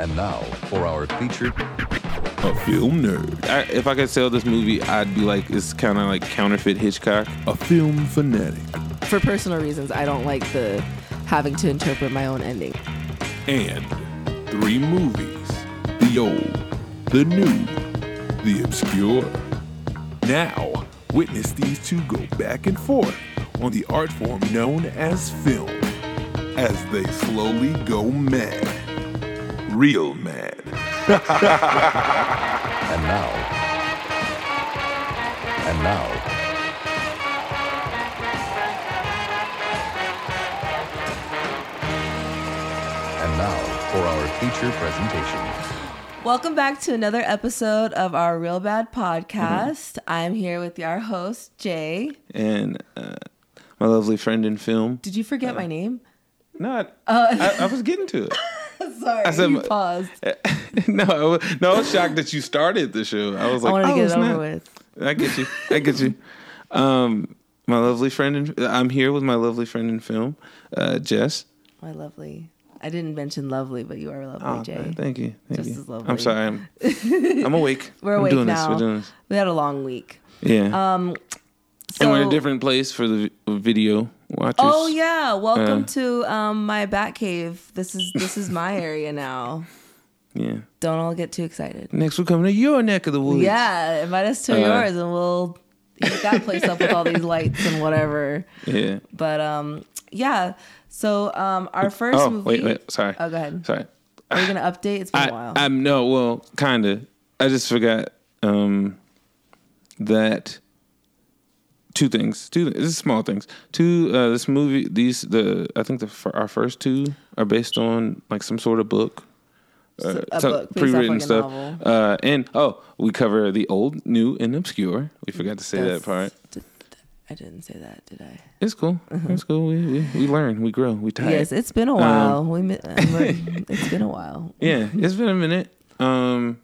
And now for our featured A film nerd. I, if I could sell this movie, I'd be like, it's kind of like counterfeit Hitchcock. A film fanatic. For personal reasons, I don't like the having to interpret my own ending. And three movies the old, the new, the obscure. Now, witness these two go back and forth on the art form known as film as they slowly go mad. Real mad. and now and now and now for our feature presentation. Welcome back to another episode of our Real Bad podcast. I'm here with our host, Jay. And uh, my lovely friend in film. Did you forget my name? Not. I, I, I was getting to it. Sorry, I said you paused. no, no, I was shocked that you started the show. I was like, I wanted to oh, get it over not- with. I get you. I get you. Um, my lovely friend, in, I'm here with my lovely friend in film, uh, Jess. My lovely. I didn't mention lovely, but you are lovely, Oh, Jay. thank you. Thank Just you. as lovely. I'm sorry. I'm, I'm awake. We're I'm awake doing now. This. We're doing this. We had a long week. Yeah. Um, and we're in a different place for the video watchers. Oh yeah, welcome Uh, to um, my bat cave. This is this is my area now. Yeah. Don't all get too excited. Next, we're coming to your neck of the woods. Yeah, invite us to Uh, yours, and we'll heat that place up with all these lights and whatever. Yeah. But um, yeah. So um, our first Oh, movie. wait, wait. Sorry. Oh, go ahead. Sorry. Are you gonna update? It's been a I, while. I'm no, well, kind of. I just forgot um, that two things. Two this is small things. Two. Uh, this movie. These the. I think the our first two are based on like some sort of book. Uh, a some book pre-written stuff. Uh, and oh, we cover the old, new, and obscure. We forgot to say That's- that part. I didn't say that, did I? It's cool. It's cool. We, we we learn. We grow. We tired. Uh-huh. Yes, it's been a while. we um, we're- it's been a while. Yeah, it's been a minute. Um,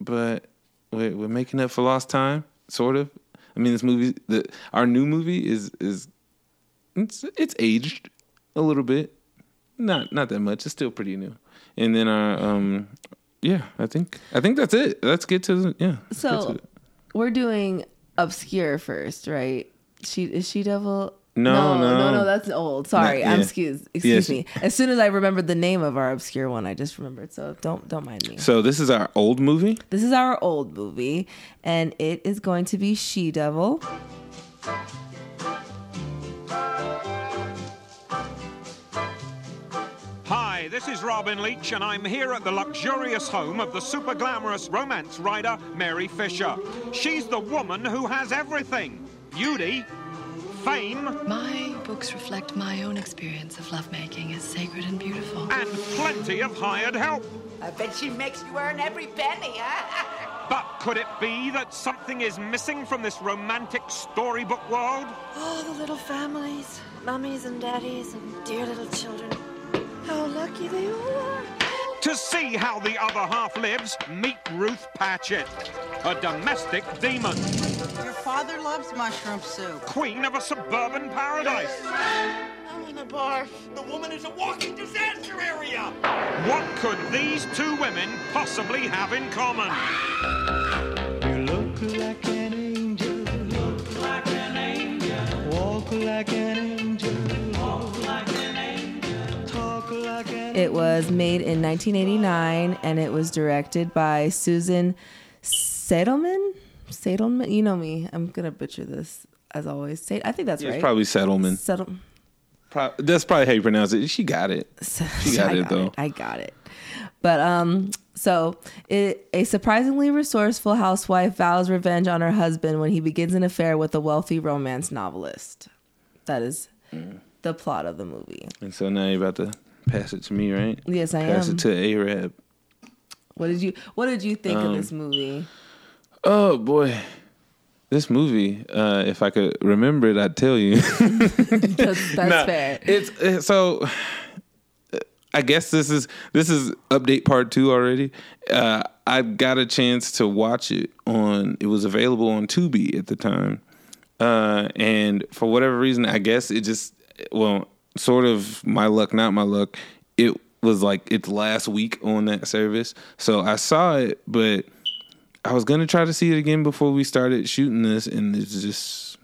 but we're, we're making up for lost time, sort of. I mean, this movie, the our new movie is is it's it's aged a little bit, not not that much. It's still pretty new. And then our um, yeah, I think I think that's it. Let's get to the, yeah. let's to So we're doing obscure first, right? She is she devil. No, no, no. no, That's old. Sorry, yeah. I'm excuse. Excuse Yes. me. As soon as I remembered the name of our obscure one, I just remembered. So don't don't mind me. so this is our old movie. This is our old movie, and it is going to be She Devil. Hi, this is Robin Leach, and I'm here at the luxurious home of the super glamorous romance writer Mary Fisher. She's the woman who has everything beauty, fame, My books reflect my own experience of lovemaking as sacred and beautiful. and plenty of hired help. I bet she makes you earn every penny, huh? But could it be that something is missing from this romantic storybook world? Oh, the little families, mummies and daddies and dear little children. How lucky they all are. To see how the other half lives, meet Ruth Patchett, a domestic demon, Your father loves mushroom soup. queen of a suburban paradise. I'm in a barf. The woman is a walking disaster area. What could these two women possibly have in common? You look like an angel. Look like an angel. Walk like an angel. Walk like an angel. Talk like an It was made in 1989, and it was directed by Susan Sadelman. Sadelman, you know me. I'm gonna butcher this as always. Sa- I think that's It's right. probably Settlement. Settle. Pro- that's probably how you pronounce it. She got it. She got I it though. I got it. But um, so it, a surprisingly resourceful housewife vows revenge on her husband when he begins an affair with a wealthy romance novelist. That is Mm. the plot of the movie. And so now you're about to pass it to me, right? Yes, I Pass am. it to Arab. What did you What did you think of Um, this movie? Oh boy, this movie. Uh, if I could remember it, I'd tell you. That's, that's Nah, fair. It's it's so. I guess this is this is update part two already. Uh, I got a chance to watch it on. It was available on Tubi at the time, uh, and for whatever reason, I guess it just well, sort of my luck, not my luck. It was like its last week on that service. So I saw it, but I was gonna try to see it again before we started shooting this, and it's just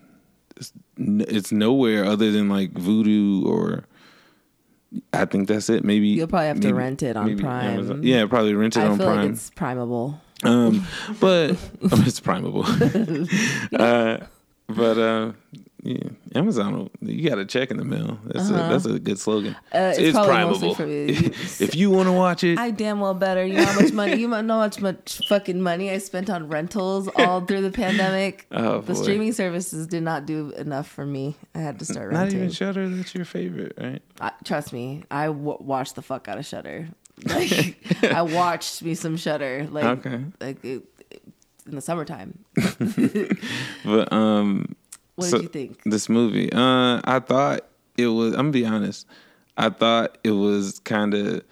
it's, it's nowhere other than like Vudu or. I think that's it. Maybe You'll probably have to rent it on Prime. Amazon. Yeah, probably rent it I on Prime. like it's primable. Um, but it's primable. uh, but uh, yeah, Amazon, you got a check in the mail. That's a that's a good slogan. Uh, it's for me. if you want to watch it, I damn well better. You know how much money? You know how much much fucking money I spent on rentals all through the pandemic. Oh, the boy. streaming services did not do enough for me. I had to start not even Shudder. That's your favorite, right? I, trust me, I w- watched the fuck out of Shudder. Like I watched me some Shudder. Like Okay. like it, in the summertime. But um, What so did you think? This movie, uh, I thought it was. I'm gonna be honest. I thought it was kind of.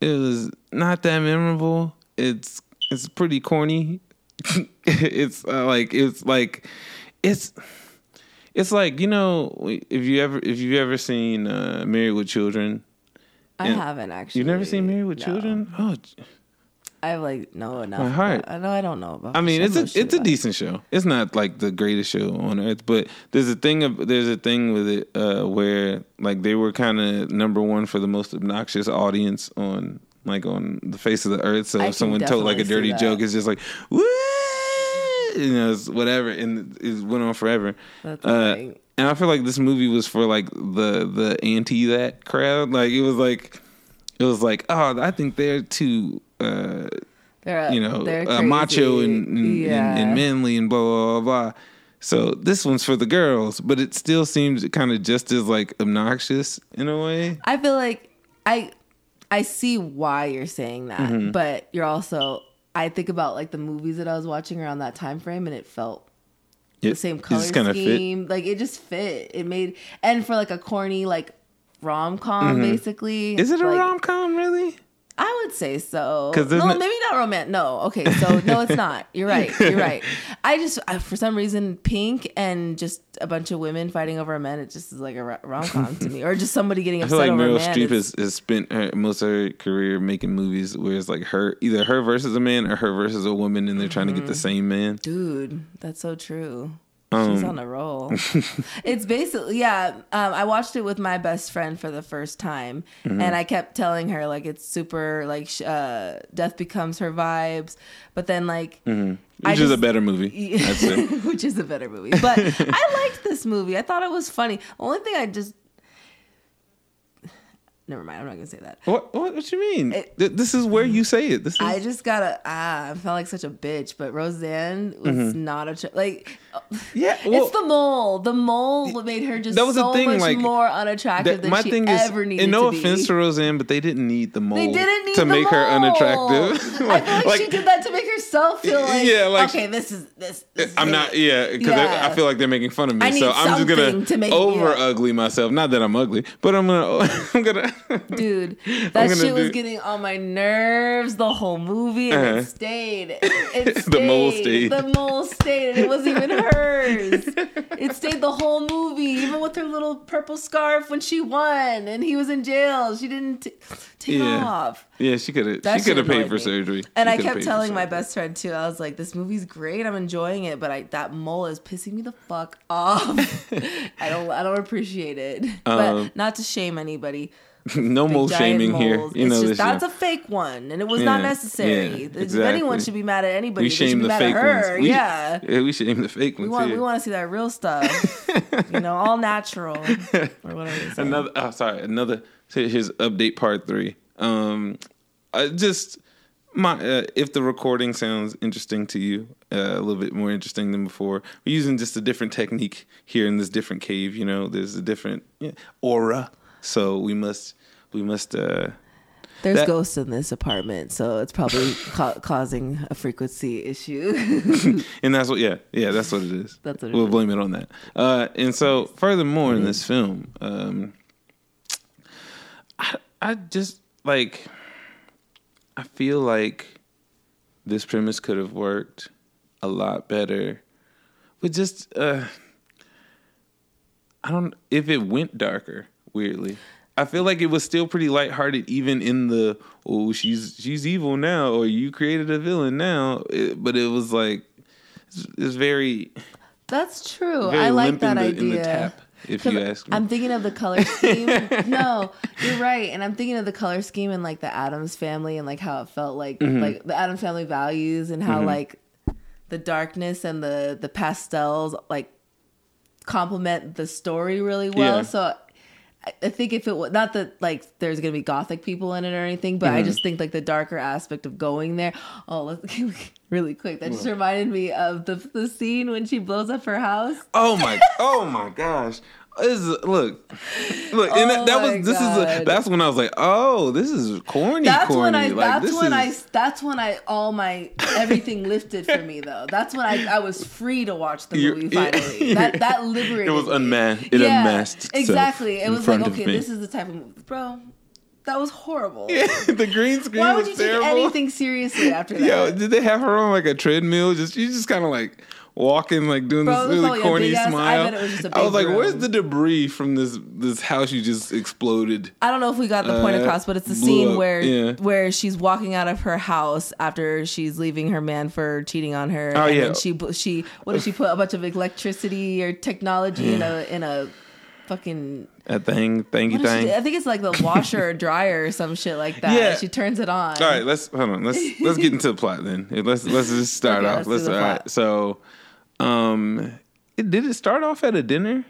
It was not that memorable. It's it's pretty corny. it's uh, like it's like it's it's like you know if you ever if you've ever seen uh, Married with Children. I haven't actually. You've never seen Married with No. Children? Oh, I like know enough. My heart. I know I don't know about. I mean, it's a it's a it. decent show. It's not like the greatest show on earth, but there's a thing of there's a thing with it uh, where like they were kind of number one for the most obnoxious audience on like on the face of the earth. So I if someone told like a dirty joke, it's just like woo, you know, it's whatever, and it went on forever. That's Uh, right. and I feel like this movie was for like the the anti that crowd. Like it was like it was like oh, I think they're too. Uh, you know, uh, macho and and, yeah. and and manly and blah blah blah blah. So this one's for the girls, but it still seems kind of just as like obnoxious in a way. I feel like I I see why you're saying that, Mm-hmm. but you're also I think about like the movies that I was watching around that time frame, and it felt the same color just kinda fit. scheme. Like it just fit. It made and for like a corny like rom com basically. Mm-hmm. Is it a like, rom com really? I would say so. 'Cause no, maybe not romantic. No, okay, so no, it's not. You're right. You're right. I just I, for some reason Pink and just a bunch of women fighting over a man. It just is like a rom com to me, or just somebody getting I upset feel like over Meryl a man. Streep has, has spent her, most of her career making movies where it's like her either her versus a man or her versus a woman, and they're trying to get Mm-hmm. the same man. Dude, that's so true. Um, She's on a roll. it's basically yeah. Um, I watched it with my best friend for the first time, Mm-hmm. and I kept telling her like it's super like uh, death becomes her vibes, but then like Which I is a better movie. Which is a better movie. But I liked this movie. I thought it was funny. Only thing I just never mind. I'm not gonna say that. What, what? What you mean? It- Th- this is where you say it. This is. I just gotta ah, I felt like such a bitch. But Roseanne was not a like. Yeah. well- it's the mole. The mole made her just That was the so thing, much like, more unattractive That- than my she thing is, ever needed and no to offense be. to Roseanne, but they didn't need the mole they didn't need to make her mole. unattractive. I feel like, she did that to make herself feel like, Yeah, like- okay, this is this. this I'm it. not, yeah, because Yeah. I feel like they're making fun of me. So I'm just gonna over ugly myself. Not that I'm ugly, but I'm gonna, I'm gonna. Dude, that gonna shit was getting on my nerves the whole movie, and Uh-huh. it stayed. It stayed. The mole stayed. The mole stayed, and it wasn't even hers. It stayed the whole movie, even with her little purple scarf when she won, and he was in jail. She didn't t- take Yeah. off. yeah, she could have. She could have paid for me. surgery. And She I kept telling my best friend too. I was like, "This movie's great. I'm enjoying it, but I that mole is pissing me the fuck off. I don't. I don't appreciate it. Um, but not to shame anybody. no giant shaming here. You it's know just that's year. a fake one, and it was not necessary. yeah, If exactly. anyone should be mad at anybody, we they should shame be the mad fake at her. ones. We, yeah. yeah, we shame the fake We ones. want here. we want to see that real stuff, you know, all natural or whatever. another oh sorry another here's update part three um I just my uh, if the recording sounds interesting to you uh, a little bit more interesting than before we're using just a different technique here in this different cave you know there's a different yeah, aura so we must we must uh There's that- ghosts in this apartment, so it's probably ca- causing a frequency issue. and that's what yeah yeah that's what it is. That's what it we'll is. blame it on that. Uh and so furthermore in this film um i i just like i feel like this premise could have worked a lot better with just uh i don't if it went darker weirdly I feel like it was still pretty lighthearted, even in the oh she's she's evil now, or you created a villain now. It, but it was like it's, it's very That's true. very I like that the, idea. in the tap. If you ask me, I'm thinking of the color scheme. no, you're right, and I'm thinking of the color scheme and like the Addams family and like how it felt like Mm-hmm. like the Addams family values and how like the darkness and the the pastels like complement the story really well. Yeah. So I- think if it was not that like there's gonna be gothic people in it or anything, but Mm-hmm. I just think like the darker aspect of going there. Oh, let's really quick. That just reminded me of the the scene when she blows up her house. Oh my! Oh my gosh! This is, look, look, and Oh that, that oh was this is a, that's when I was like, oh, this is corny. That's corny. when I. like, That's when I. That's when I. All my everything lifted for me though. That's when I. I was free to watch the movie finally. That that liberated. It was unmasked. It unmasked Exactly. It was like okay, this is the type of movie, bro. That was horrible. Yeah, the green screen was terrible. Why would you take anything seriously after that? Yo, did they have her on like a treadmill? Just you just kind of like walking, like doing Bro, this really corny smile. I was a I was like, "Where's the debris from this this house you just exploded?" I don't know if we got the point Uh, across, but it's the scene up, where yeah. where she's walking out of her house after she's leaving her man for cheating on her. Oh, and yeah. then she she what did she put a bunch of electricity or technology in a in a fucking That thing, what did she thing. I think it's like the washer or dryer or some shit like that. Yeah. She turns it on. All right, let's hold on. Let's let's get into the plot then. Let's let's just start Okay, off. let's Let's all right. plot. So, um, it, did it start off at a dinner?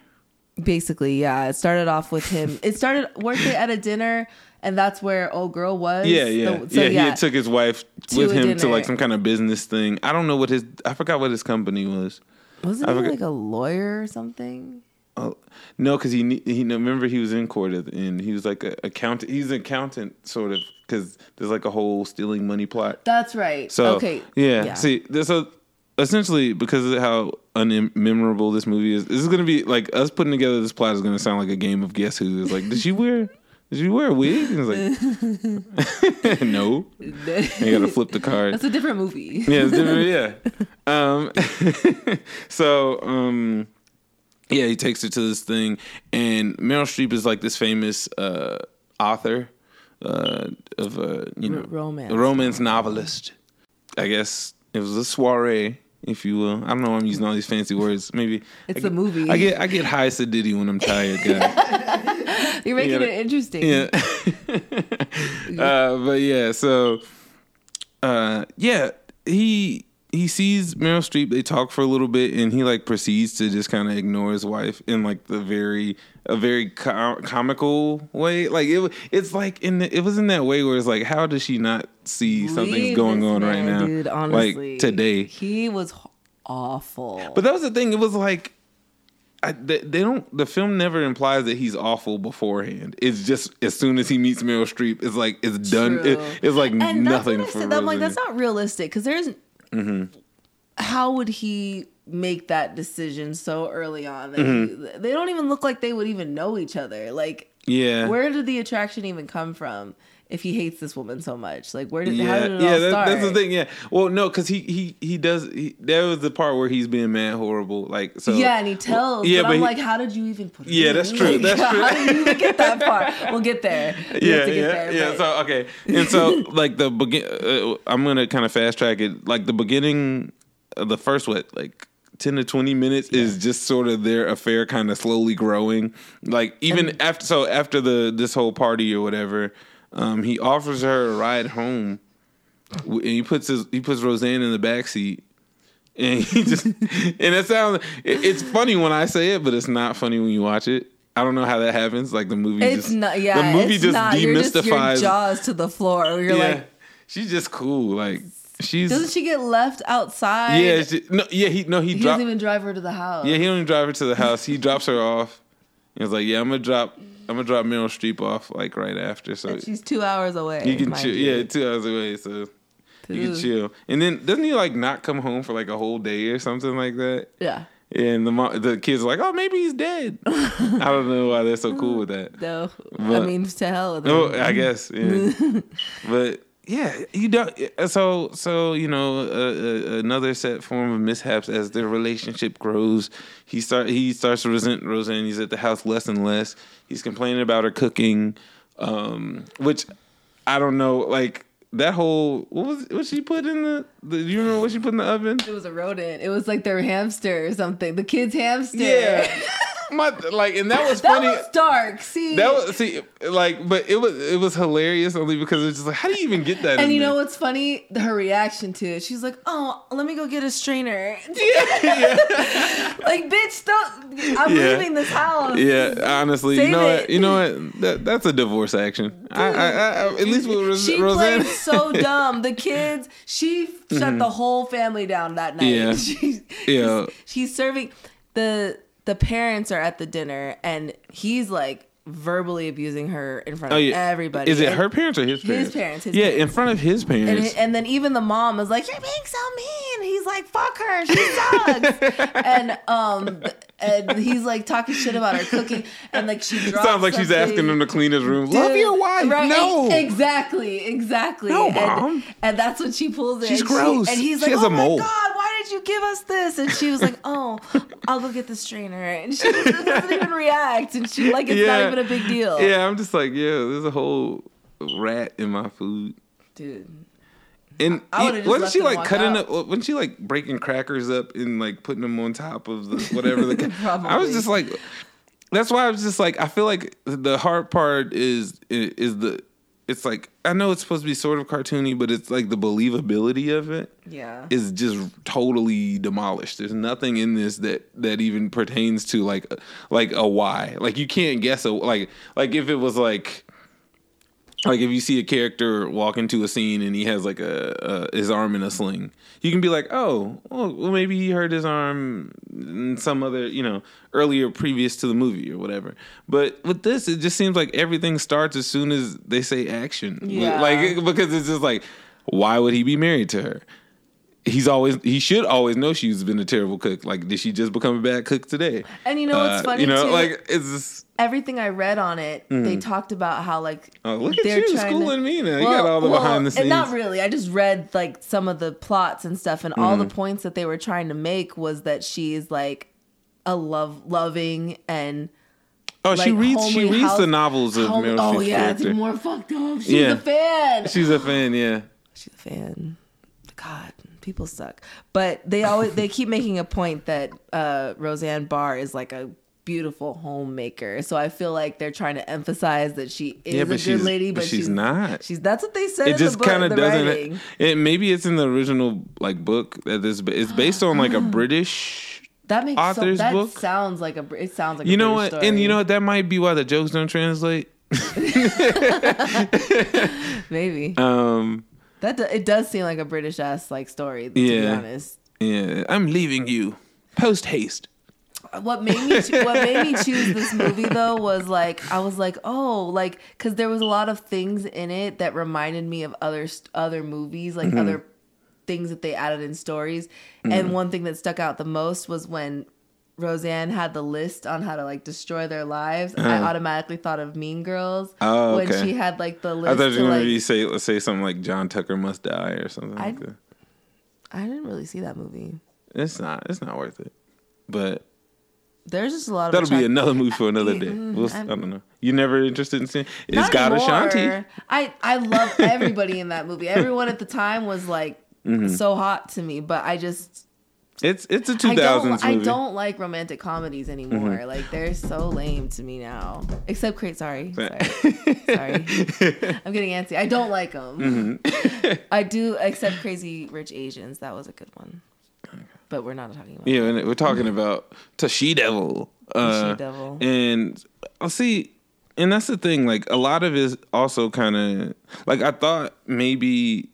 Basically, yeah. It started off with him. It started they at a dinner and that's where old girl was. Yeah, yeah, so, yeah. He had took his wife To with him to like some kind of business thing. I don't know what his. I forgot what his company was. Wasn't I he forget- like a lawyer or something? Oh no, because he he remember he was in court at the end. He was like a accountant. He's an accountant sort of because there's like a whole stealing money plot. That's right. So okay. yeah. See, there's a essentially because of how unmemorable this movie is. This is gonna be like us putting together this plot is gonna sound like a game of guess who. It's like, did she wear? Did she wear a wig? And it's like, no. You gotta flip the card. That's a different movie. yeah, it's different, yeah. Um, so, um, yeah, he takes her to this thing, and Meryl Streep is like this famous uh, author uh, of a you know romance. a romance novelist. I guess it was a soiree, if you will. I don't know. why I'm using all these fancy words. Maybe It's I a get- movie. I get I get high acidity when I'm tired, guys. You're making gotta- it interesting. Yeah. uh, but yeah, so uh, yeah, he he sees Meryl Streep. They talk for a little bit, and he like proceeds to just kind of ignore his wife in like the very a very co- comical way. Like it, it's like in the, it was in that way where it's like, how does she not see something's Leave going on right now? dude. Honestly, like today. he was awful. But that was the thing. It was like. I, they, they don't. The film never implies that he's awful beforehand. It's just as soon as he meets Meryl Streep, it's like it's done. It, it's like and that's nothing what I for. said. I'm like, that's not realistic because there's. Mm-hmm. How would he make that decision so early on? That Mm-hmm. they don't even look like they would even know each other. Like, Yeah. where did the attraction even come from? If he hates this woman so much, like, where did how yeah, did it yeah, all that, start? that's the thing. Yeah, well, no, because he he he does. He, that was the part where he's being mad horrible. Like, so yeah, and he tells. yeah, but, but I'm he- like, how did you even put? Yeah, in? that's true, Like, that's true. How did you even get that part? We'll get there. We yeah, have to get yeah, there, yeah. but- So okay, and so like the begin. Uh, I'm gonna kind of fast track it. Like the beginning, of the first what like. 10 to 20 minutes is just sort of their affair kind of slowly growing like even after so after the this whole party or whatever um he offers her a ride home and he puts his he puts roseanne in the back seat and he just and it sounds it, it's funny when i say it but it's not funny when you watch it i don't know how that happens like the movie It's just not. Yeah, the movie just not. You're just your demystifies jaws to the floor. You're yeah like, she's just cool like she's doesn't she get left outside? yeah she, no yeah he no he, he doesn't even drive her to the house. yeah he don't even drive her to the house he drops her off he was like yeah i'm gonna drop i'm gonna drop meryl streep off like right after so And she's two hours away. you can chill you. yeah two hours away so you can chill and then doesn't he like not come home for like a whole day or something like that Yeah. and the mom, the kids are like, "Oh, maybe he's dead." I don't know why they're so cool with that. No, I mean to hell with him. Oh, I guess, yeah. but yeah, you don't. So, so you know, uh, uh, another set form of mishaps as their relationship grows. He start he starts to resent Roseanne. He's at the house less and less. He's complaining about her cooking, um, which I don't know. Like that whole what was what she put in the, the you remember what she put in the oven? It was a rodent. It was like their hamster or something. The kid's hamster. Yeah. My like, and that was that funny. was dark. See, That was see, like, but it was it was hilarious only because it's just like, how do you even get that? and you there? know what's funny? Her reaction to it. She's like, "Oh, let me go get a strainer." Yeah, yeah. like, bitch, don't. I'm Yeah. leaving this house. Yeah, honestly, you know it. what? You know what? That, that's a divorce action. I, I, I, at least with Ros- She Roseanne. played so dumb. The kids, she shut mm-hmm. the whole family down that night. Yeah. She's, Yeah. she's serving the the parents are at the dinner and he's like verbally abusing her in front oh of yeah, everybody. Is it And- her parents or his parents? His parents? his yeah, parents. in front of his parents. and then even the mom is like, "You're being so mean." He's like, "Fuck her, she sucks." and um, and he's like talking shit about her cooking, and like she drops Sounds like she's asking him to clean his room. Love your wife. right, no. exactly, exactly. No, and, Mom. And that's when she pulls it. She's and she- gross. and he's She like, has "Oh a my mole." god, why did you give us this?" And she was like, "Oh, I'll go get the strainer." And she doesn't even react, and she like it's not even a big deal. Yeah, I'm just like, yeah, there's a whole rat in my food. dude. And wasn't she like cutting up? Uh, wasn't she like breaking crackers up and like putting them on top of the whatever the? I was just like, that's why I was just like, I feel like the hard part is is the. It's like I know it's supposed to be sort of cartoony, but it's like the believability of it Yeah. is just totally demolished. There's nothing in this that that even pertains to like like a why. Like you can't guess a like like if it was like like if you see a character walk into a scene and he has like a, a his arm in a sling, you can be like, oh, well, maybe he hurt his arm in some other, you know, earlier previous to the movie or whatever. But with this, it just seems like everything starts as soon as they say action. Yeah. Like because it's just like, why would he be married to her? He's always he should always know she's been a terrible cook. Like, did she just become a bad cook today? And you know what's Uh, funny You know, too? like it's just. everything I read on it, they talked about how like Oh, look at you schooling me now. You got all the behind the And not really. I just read like some of the plots and stuff, and all the Mm-hmm. points that they were trying to make was that she's like a love loving and Oh, she reads. She reads house- the novels of home- Meryl Oh Streep's yeah, character. it's more fucked up. She's Yeah. a fan. She's a fan. Yeah. She's a fan. God, people suck. But they always they keep making a point that uh, Roseanne Barr is like a beautiful homemaker. So I feel like they're trying to emphasize that she is Yeah, a good lady, but but she's not. She's that's what they said. It just kind of doesn't. writing. It, maybe it's in the original like book that this. It's based on like a British. That makes so, author's that book? sounds like a. It sounds like You a know British what? story. And you know what? That might be why the jokes don't translate. maybe Um. That do, it does seem like a British ass like story. To be Yeah. honest, Yeah. I'm leaving you. Post haste. what made me cho- what made me choose this movie though was like I was like oh like because there was a lot of things in it that reminded me of other other movies like mm-hmm. other things that they added in stories and mm. one thing that stuck out the most was when Roseanne had the list on how to like destroy their lives. I automatically thought of Mean Girls Oh, when she had like the list. I thought you were like. gonna say say something like John Tucker must die or something like I- that. I didn't really see that movie. It's not. It's not worth it. But There's just a lot of that'll be another movie for another day. Mm, We'll, I don't know. You never interested in seeing? It's got. Ashanti. I I love everybody in that movie. Everyone at the time was like Mm-hmm. so hot to me, but I just It's it's a two I don't I don't like romantic comedies anymore. Mm-hmm. Like they're so lame to me now. Except Crate. Sorry, sorry, sorry. I'm getting antsy. I don't like them. Mm-hmm. I do. Except Crazy Rich Asians. That was a good one. But we're not talking about. Yeah, and we're talking about Tashi Devil. Uh, She-Devil. And I'll see, and that's the thing. Like a lot of it is also kind of like I thought maybe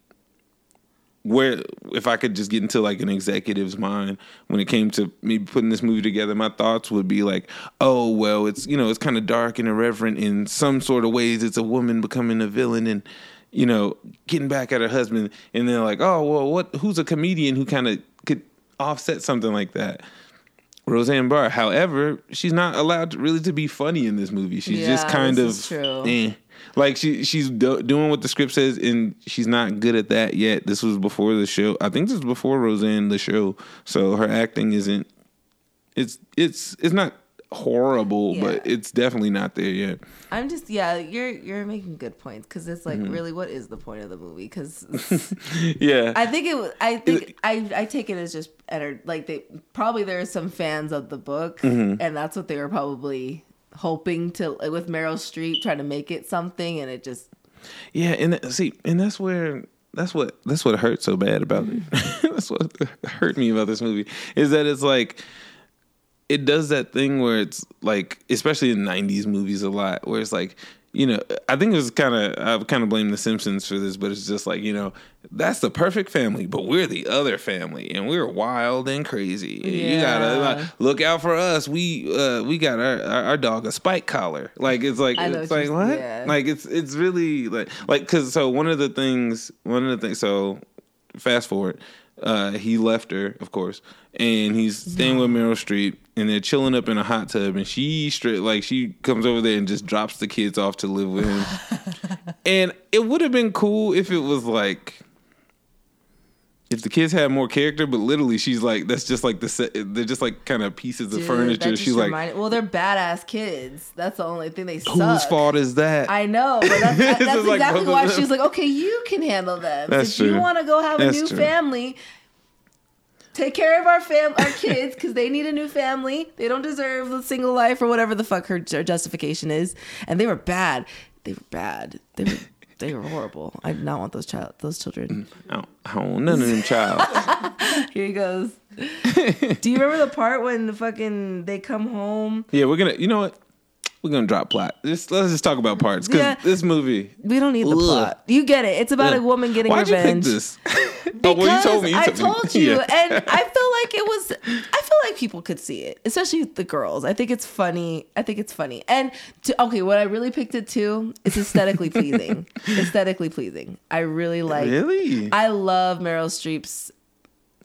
where if I could just get into like an executive's mind when it came to me putting this movie together, my thoughts would be like, oh well, it's you know it's kind of dark and irreverent in some sort of ways. It's a woman becoming a villain and you know getting back at her husband, and they're like, oh well, what? Who's a comedian who kind of could offset something like that? Roseanne Barr. However, she's not allowed to, really to be funny in this movie. She's just kind of eh. Like she she's do, doing what the script says, and she's not good at that yet. This was before the show. I think this was before Roseanne the show, so her acting isn't. It's it's it's not horrible, but it's definitely not there yet. I'm just yeah, you're you're making good points because it's Mm-hmm. like really, what is the point of the movie? Because Yeah, I think it. was- I think I I take it as just like they probably there are some fans of the book, Mm-hmm. and that's what they were probably hoping to with Meryl Streep trying to make it something, and it just Yeah, and that- see, and that's where that's what that's what hurt so bad about it. Mm-hmm. that's what hurt me about this movie is that it's like it does that thing where it's like, especially in '90s movies, a lot where it's like. You know, I think it was kind of I kind of blame The Simpsons for this, but it's just like you know, that's the perfect family, but we're the other family, and we're wild and crazy. You gotta like, look out for us. We uh we got our our, our dog a spike collar. Like it's like it's like you're- what? yeah. Like it's it's really like like because so one of the things one of the things so fast forward uh he left her of course and he's staying with Meryl Streep and they're chilling up in a hot tub and she straight like she comes over there and just drops the kids off to live with him. And it would have been cool if it was like if the kids had more character, but literally she's like that's just like the set. They're just like kind of pieces of furniture. She's like, well, they're badass kids. That's the only thing they suck whose suck. fault is that? I know, but that's, that's just like exactly why she's like, okay, you can handle them. That's if you want to go have a new true. family, take care of our fam, our kids, because they need a new family. They don't deserve the single life or whatever the fuck her her justification is. And they were bad. They were bad. They were they were horrible. I did not want those child those children. Mm, I don't, I don't want none of them child. Here he goes. Do you remember the part when the fucking they come home? yeah, we're gonna. You know what? We're gonna drop plot. Just let's just talk about parts because Yeah. this movie. We don't need the Ugh. plot. You get it. It's about Yeah. a woman getting Why'd revenge. you pick this? oh, well, you told me. You I told me. you, Yeah. and I feel like it was. I feel like people could see it, especially the girls. I think it's funny. I think it's funny. And to, okay, what I really picked it to is aesthetically pleasing. aesthetically pleasing. I really like. Really? I love Meryl Streep's.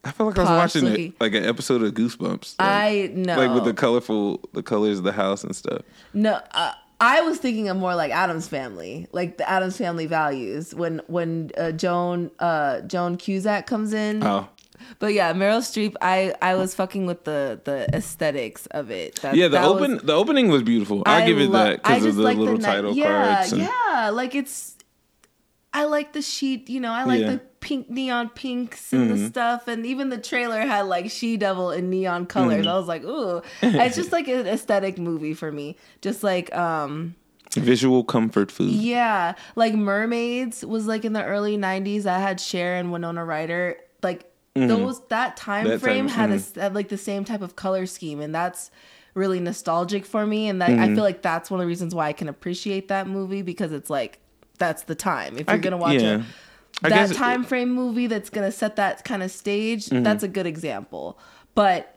I felt like I was watching it, like an episode of Goosebumps. Like, I know. like with the colorful, the colors of the house and stuff. No, uh, I was thinking of more like Addams family, like the Addams family values. When when uh, Joan uh, Joan Cusack comes in. Oh, But yeah, Meryl Streep, I I was fucking with the the aesthetics of it. That, yeah. The open, was- the opening was beautiful. I, give it lo- that because of the little ni- title yeah, cards. And, Yeah, like it's. I like the sheet, you know. I like Yeah. the pink neon pinks and Mm-hmm. the stuff, and even the trailer had like she devil in neon colors. Mm-hmm. I was like, ooh, it's just like an aesthetic movie for me. Just like um, Visual comfort food. yeah, like Mermaids was like in the early '90s. I had Cher and Winona Ryder. Like those that time Mm-hmm. That frame time, had a mhm. s had like the same type of color scheme, and that's really nostalgic for me. And that, Mm-hmm. I feel like that's one of the reasons why I can appreciate that movie because it's like that's the time. If you're g- gonna watch yeah. I that Mm-hmm. time frame movie that's gonna set that kind of stage, that's a good example. But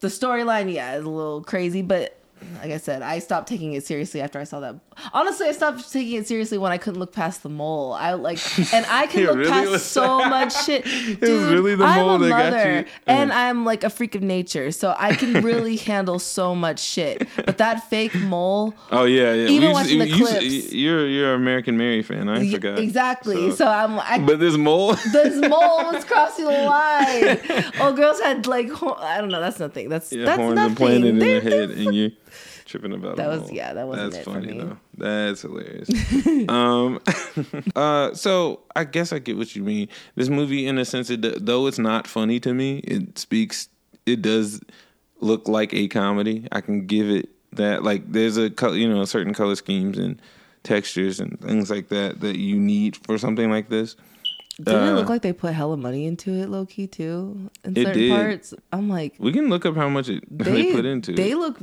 the storyline, yeah, is a little crazy, but like I said, I stopped taking it seriously after I saw that. Honestly, I stopped taking it seriously when I couldn't look past the mole. I like, and I can look really past was- so much shit. Dude, really the I'm mole a that got mother, you. and uh-huh. I'm like a freak of nature, so I can really handle so much shit. But that fake mole, Oh yeah, yeah. Even watching the you- clips. You're you're an American Mary fan. I forgot exactly. So- So, I'm, I, but this mole. this mole was crossing the line. Oh, girls had like I don't know. That's nothing. That's Yeah, that's horns nothing. implanted in your head, and you tripping about That was- yeah, that wasn't That's it for funny me. though. That's hilarious. um, uh, so I guess I get what you mean. This movie, in a sense, it though it's not funny to me, it speaks. It does look like a comedy. I can give it that. Like there's a you know, certain color schemes and textures and things like that that you need for something like this. Didn't it Uh, look like they put hella money into it, low key too? In It certain did. parts, I'm like, We can look up how much it, they, they, put into They it. look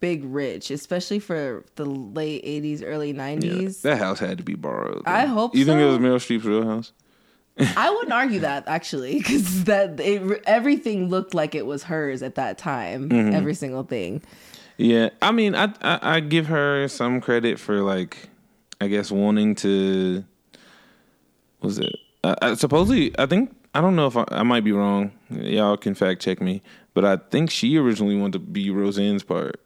big, rich, especially for the late '80s, early Yeah, '90s. that house had to be borrowed. I hope You think it was Meryl Streep's real house? I wouldn't argue that actually, because that it, everything looked like it was hers at that time. Mm-hmm. Every single thing. Yeah, I mean, I, I I give her some credit for like, I guess wanting to. Was it? Uh, uh, supposedly, I think I don't know if I, I might be wrong. Y'all can fact check me, but I think she originally wanted to be Roseanne's part,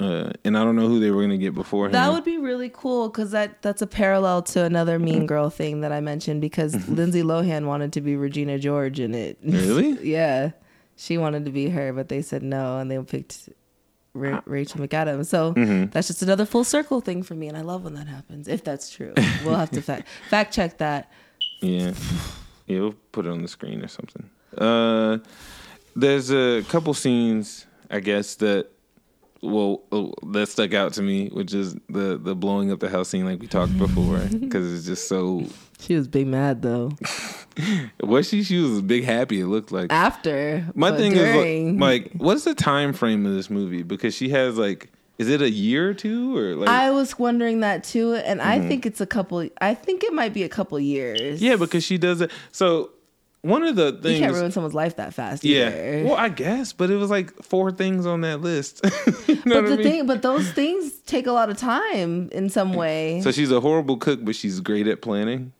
uh, and I don't know who they were gonna get beforehand. That would be really cool because that that's a parallel to another Mean Girl thing that I mentioned because Lindsay Lohan wanted to be Regina George in it. Really? yeah, she wanted to be her, but they said no, and they picked Ra- Rachel McAdams. So Mhm. that's just another full circle thing for me, and I love when that happens. If that's true, we'll have to fact fact check that. Yeah. Yeah, we'll put it on the screen or something. Uh, there's a couple scenes, I guess, that well uh, that stuck out to me, which is the the blowing up the house scene, like we talked before, because it's just so. She was big mad though. Was she? She was big happy. It looked like. After My thing during, is like, like, what's the time frame of this movie? Because she has like, is it a year or two or like? I was wondering that too, and I Mhm. think it's a couple. I think it might be a couple years. yeah, because she does it. So one of the things you can't ruin someone's life that fast. yeah. either. Well, I guess, but it was like four things on that list. You know but the I mean? thing, but those things take a lot of time in some way. So she's a horrible cook, but she's great at planning.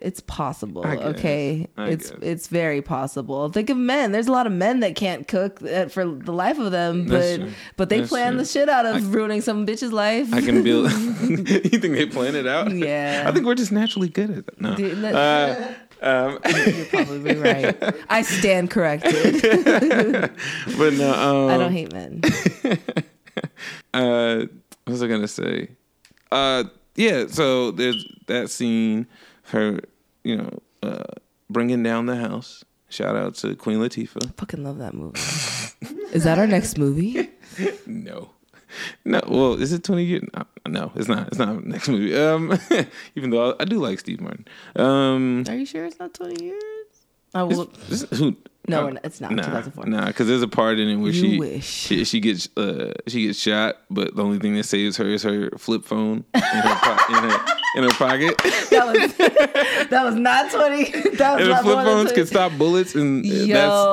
it's possible. I. Okay, I it's guess. it's very possible. Think of men. There's a lot of men that can't cook uh, for the life of them, but but they That's plan true. the shit out of ruining some bitch's life. I can build. you think they plan it out? Yeah. I think we're just naturally good at it. No. Dude, that- Uh, um, You're probably right. I stand corrected. but no, um, I don't hate men. uh, what was I gonna say? Uh, yeah. So there's that scene, her, you know, uh, bringing down the house. Shout out to Queen Latifah. Fucking love that movie. Is that our next movie? No. No, well, is it twenty years? No, no, it's not. It's not next movie. Um, even though I, I do like Steve Martin. Um, Are you sure it's not 20 years? Oh, It's- it's- who? No, uh, it's not. Nah, 2004. Nah, because there's a part in it where she, wish. she she gets uh she gets shot, but the only thing that saves her is her flip phone in her po- in her in her pocket. that was that was not 20. That was and not flip phones 20. can stop bullets, and Yo.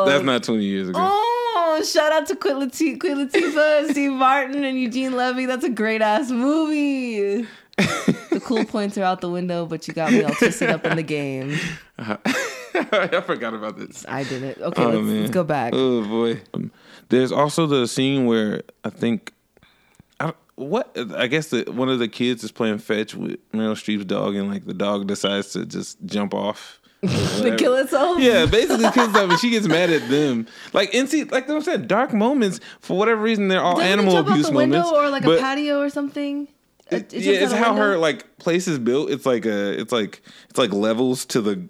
that's that's not 20 years ago. Oh, shout out to Queen Latifah, Steve Martin, and Eugene Levy. That's a great ass movie. the cool points are out the window, but you got me all twisted up in the game. I forgot about this. I didn't. Okay, Oh, let's, let's go back. Oh boy. Um, there's also the scene where I think, I, what I guess the, one of the kids is playing fetch with Meryl Streep's dog, and like the dog decides to just jump off. To kill itself? Yeah, basically kills them, and she gets mad at them. Like NC, like I said, dark moments for whatever reason they're all Doesn't animal jump out abuse the window moments. or like but- a patio or something? It- it yeah, it's how her like place is built. It's like a, it's like it's like levels to the,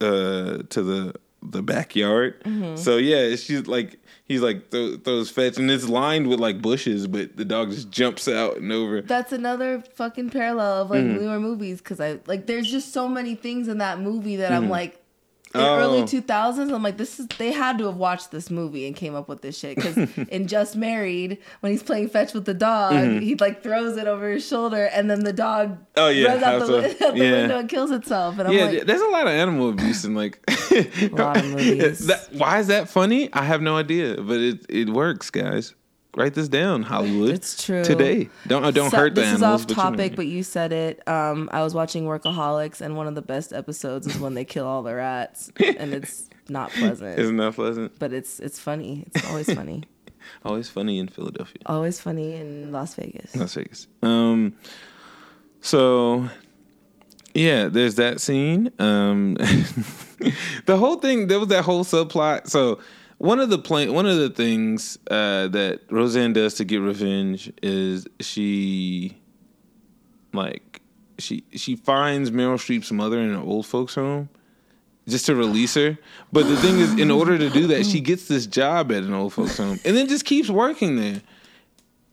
uh, to the the backyard. Mhm. So yeah, she's like he's like th- throws fetch, and it's lined with like bushes, but the dog just jumps out and over. That's another fucking parallel of like Mhm. newer movies because I like there's just so many things in that movie that I'm Mhm. like in Oh. early 2000s I'm like this is they had to have watched this movie and came up with this shit because in Just Married when he's playing fetch with the dog Mhm. he like throws it over his shoulder and then the dog Oh, yeah, runs out the, out the yeah. window and kills itself and I'm yeah, like there's a lot of animal abuse in like. a lot of movies. that, why is that funny? I have no idea, but it it works, guys. Write this down, Hollywood. It's true. Today, don't uh, don't So- hurt the this animals. is off but you know. topic, but you said it. Um, I was watching Workaholics, and one of the best episodes is when they kill all the rats, and it's not pleasant. Isn't that pleasant? But it's it's funny. It's always funny. Always funny in Philadelphia. always funny in Las Vegas. Las Vegas. Um, so yeah, there's that scene. Um, the whole thing there was that whole subplot. So one of the one of the things uh, that Roseanne does to get revenge is she like she she finds Meryl Streep's mother in an old folks home just to release her. But the thing is, in order to do that, she gets this job at an old folks home and then just keeps working there.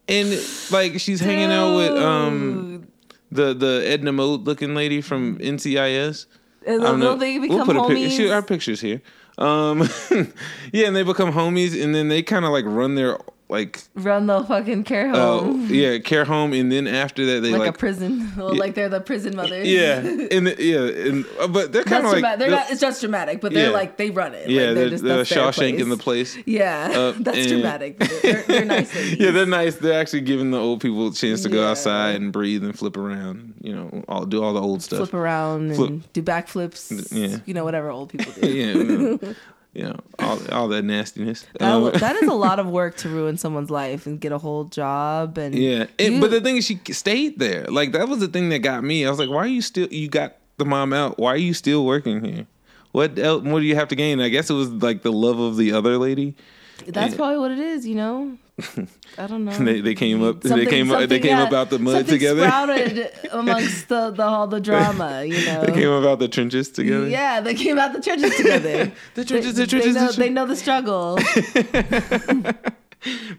And like she's hanging out with um the the Edna Mode looking lady from NCIS. And they'll know. they become put a pic- she- our pictures here. Um, yeah, and they become homies, and then they kind of like run their like Run the fucking care uh, home. yeah care home, and then after that they like, like, a prison. Well, Yeah. like they're the prison mothers. yeah, and the, yeah, and uh, but they're kind of like dramatic. They're they're- not. It's just dramatic, but they're Yeah. like they run it. yeah, like, they're, just they're that's their Shawshank in the place. Yeah, Uh, that's and- dramatic. They're, they're nice. Yeah, they're nice. They're actually giving the old people a chance to go outside and breathe and flip around. You know, all do all the old stuff. flip around and Flip- do backflips. Yeah. you know whatever old people do. yeah, you know, all all that nastiness. That, Um, that is a lot of work to ruin someone's life and get a whole job and Yeah, and, You- but the thing is, she stayed there. Like that was the thing that got me. I was like, why are you still? You got the mom out. Why are you still working here? What else? What do you have to gain? I guess it was like the love of the other lady. That's probably what it is. You know, I don't know. They, they came up. they came up. They came up out the mud something together. Sprouted amongst the, the all the drama. You know, they came up out the trenches together. Yeah, they came out the trenches together. The trenches, They- the trenches, They the know, they know the struggle.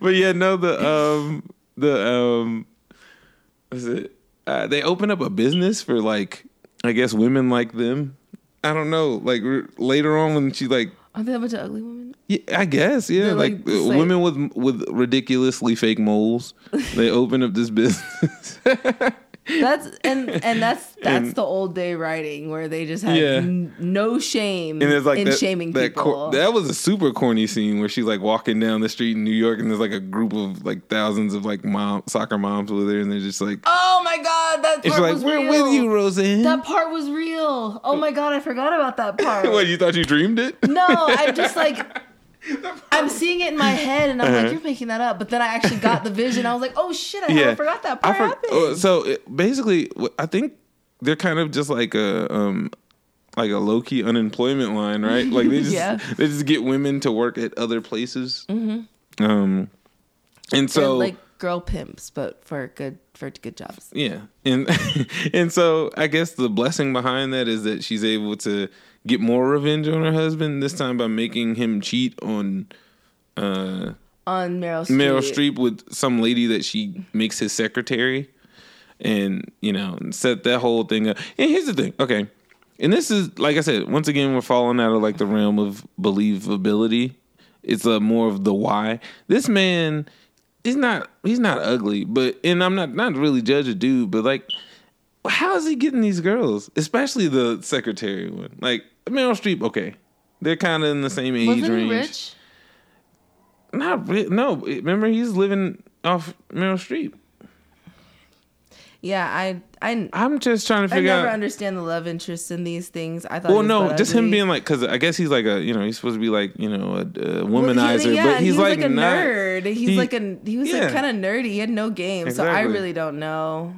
But yeah, no, the um the um was it uh, they open up a business for like I guess women like them. I don't know. Like r- later on when she like Aren't they a bunch of ugly women? yeah, I guess yeah, They're, like, like, women with with ridiculously fake moles. they open up this business. That's and and that's that's And- the old day writing where they just had Yeah. n- no shame And it's like in that, shaming that, people. cor- that was a super corny scene where she's like walking down the street in New York and there's like a group of like thousands of like mom soccer moms with her and they're just like oh my god, that part like was we're real. with you, Roseanne. That part was real. Oh my god, I forgot about that part. what you thought you dreamed it? No, I'm just like I'm seeing it in my head, and I'm Uh-huh. like, "You're making that up." But then I actually got the vision. I was like, "Oh shit! I Yeah. forgot that part for- happened." oh, so it, basically, I think they're kind of just like a um like a low key unemployment line, right? Like they just Yeah. they just get women to work at other places. Mm-hmm. Um, and They're so like girl pimps, but for good for good jobs. yeah, and and so I guess the blessing behind that is that she's able to get more revenge on her husband this time by making him cheat on uh On Meryl Streep. Meryl Streep with some lady that she makes his secretary, and you know, set that whole thing up. And here's the thing, okay, and this is like I said, once again, we're falling out of like the realm of believability. It's a more of the why. This man, he's not he's not ugly, but and I'm not not to really judge a dude, but like. How is he getting these girls, especially the secretary one? Like Meryl Streep, okay, they're kind of in the same age Wasn't range. he rich? Not re- no. Remember, he's living off Meryl Streep. Yeah, I I I'm just trying to figure out. I never out. understand the love interest in these things. I thought. well, no, just him being like, because I guess he's like a, you know, he's supposed to be like, you know, a, a Well, womanizer, he- yeah, but he's he like, like, a not, nerd. He's he- like a he was yeah. like kind of nerdy. He had no game, so I really don't know.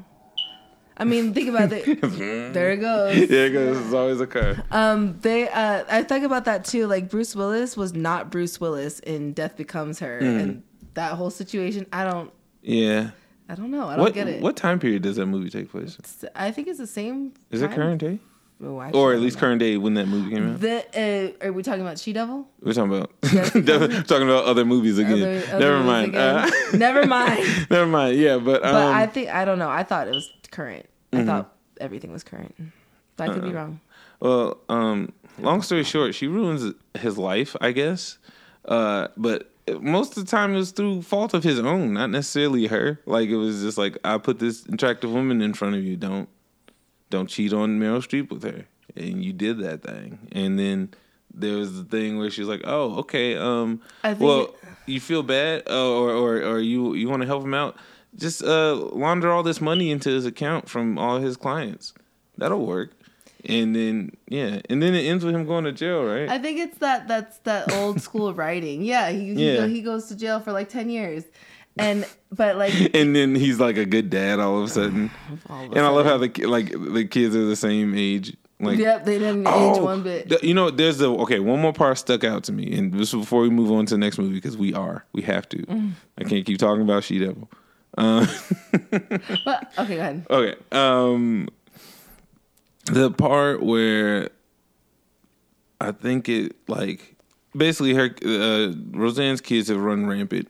I mean, think about it. there it goes. Yeah, because it's always a curve. Um, they uh, I think about that too. Like Bruce Willis was not Bruce Willis in Death Becomes Her, Hmm. and that whole situation. I don't. Yeah. I don't know. I don't What get it. what time period does that movie take place? It's- I think it's the same. Is it current day, Oh, or at least current day when that movie came out? The, uh, are we talking about She Devil? We're talking about talking about other movies again. Other- other Never movies mind. again. Uh, Never mind. never mind. Yeah, but um, But I think I don't know. I thought it was current. I Mhm. thought everything was current. But I could be Uh-uh. wrong. Well, um, long story short, she ruins his life, I guess. Uh, but most of the time it was through fault of his own, not necessarily her. Like it was just like I put this attractive woman in front of you. Don't don't cheat on Meryl Streep with her, and you did that thing. And then there was the thing where she's like, "Oh, okay. Um, I think well, it- you feel bad, uh, or or or you you want to help him out? Just uh, launder all this money into his account from all his clients. That'll work." And then yeah, and then it ends with him going to jail, right? I think it's that that's that old school writing. Yeah, he he, Yeah. He goes to jail for like ten years, and but like and then he's like a good dad all of a sudden. All of and I love how the like the kids are the same age. Like yep, they didn't age Oh, one bit. you know, there's the okay. One more part stuck out to me, and this is before we move on to the next movie because we are, we have to. Mm. I can't keep talking about She Devil. Uh, okay, go ahead. okay, um, the part where I think it like basically her uh, Roseanne's kids have run rampant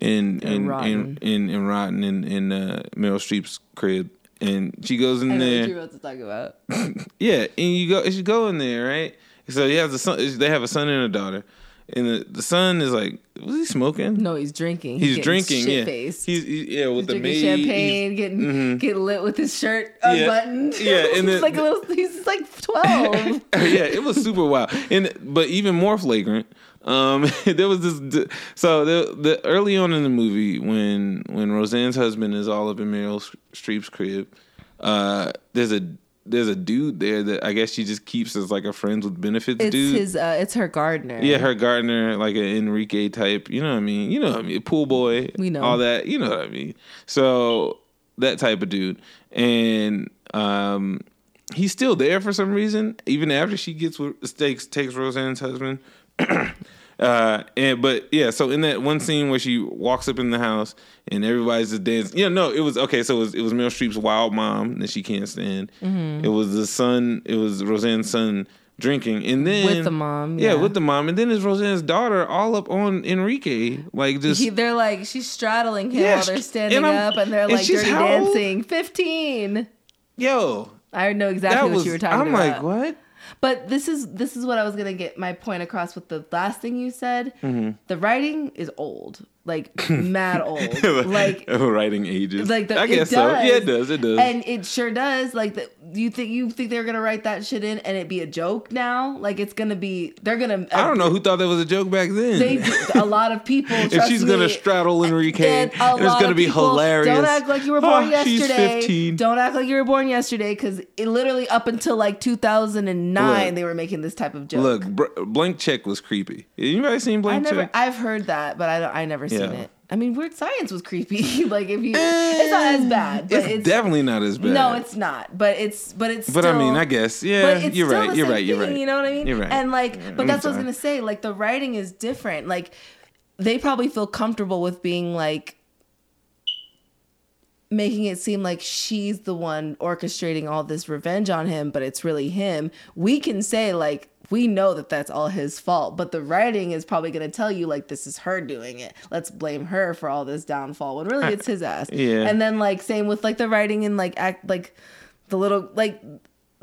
in They're in, in rotten. in in rotten in in uh, Meryl Streep's crib, and she goes in I know there. what you're about to talk about. Yeah, and you go, you go in there, right? So he has a son. They have a son and a daughter, and the, the son is like, was he smoking? No, he's drinking. He's, getting drinking. Yeah, he's, he's yeah with the drinking maid. champagne, he's- getting Mhm. getting lit with his shirt Yeah. unbuttoned. Yeah, and he's then- like a little. He's like twelve. yeah, it was super wild, and but even more flagrant. Um, there was this. So the the early on in the movie when when Roseanne's husband is all up in Meryl Streep's crib, uh, there's a there's a dude there that I guess she just keeps as like a friends with benefits it's dude. his. Uh, it's her gardener. Yeah, her gardener, like an Enrique type. You know what I mean? You know what I mean? Pool boy. We know. all that. You know what I mean? So that type of dude, and um, he's still there for some reason, even after she gets with takes takes Roseanne's husband. Uh, and but yeah, so in that one scene where she walks up in the house and everybody's just dancing. Yeah, no, it was okay. So it was, it was Meryl Streep's wild mom that she can't stand. Mhm. It was the son. It was Roseanne's son drinking, and then With the mom, Yeah, yeah. with the mom, and then it's Roseanne's daughter all up on Enrique, like just He, they're like she's straddling him Yeah, while they're standing I'm- up, and they're and like she's dirty dancing. Fifteen. yo. I know exactly That what was- you were talking about. I'm like, what? But this is this is what I was gonna get my point across with the last thing you said. Mhm. The writing is old, like mad old, like writing ages. like the, I guess it so. does. Yeah, it does. It does. and it sure does. Like, the, you think you think they're gonna write that shit in and it be a joke now? Like, it's gonna be they're gonna. I don't know who thought that was a joke back then. They a lot of people. if she's gonna straddle Enrique, and and it's gonna be people, hilarious. Don't act like you were ah, born Oh, she's yesterday. 15. Don't act like you were born yesterday, because literally up until like 2009, Look. they were making this type of joke. Look, Br- Blank Check was creepy. Anybody seen I Blank never, Check? I've heard that, but I don't, I never seen Yeah. it. I mean, Weird Science was creepy. like if you, it's eh, not as bad, but it's, it's, definitely not as bad. no, it's not. But it's, but it's. But I mean, I guess, yeah, you're right. You're right. You're thing, right. You know what I mean? You're right. And like, but I'm that's what I was gonna say. Like the writing is different. Like they probably feel comfortable with being like making it seem like she's the one orchestrating all this revenge on him, but it's really him. We can say like we know that that's all his fault, but the writing is probably going to tell you like this is her doing it. Let's blame her for all this downfall when really it's his ass. Yeah. And then like same with like the writing and like act like the little like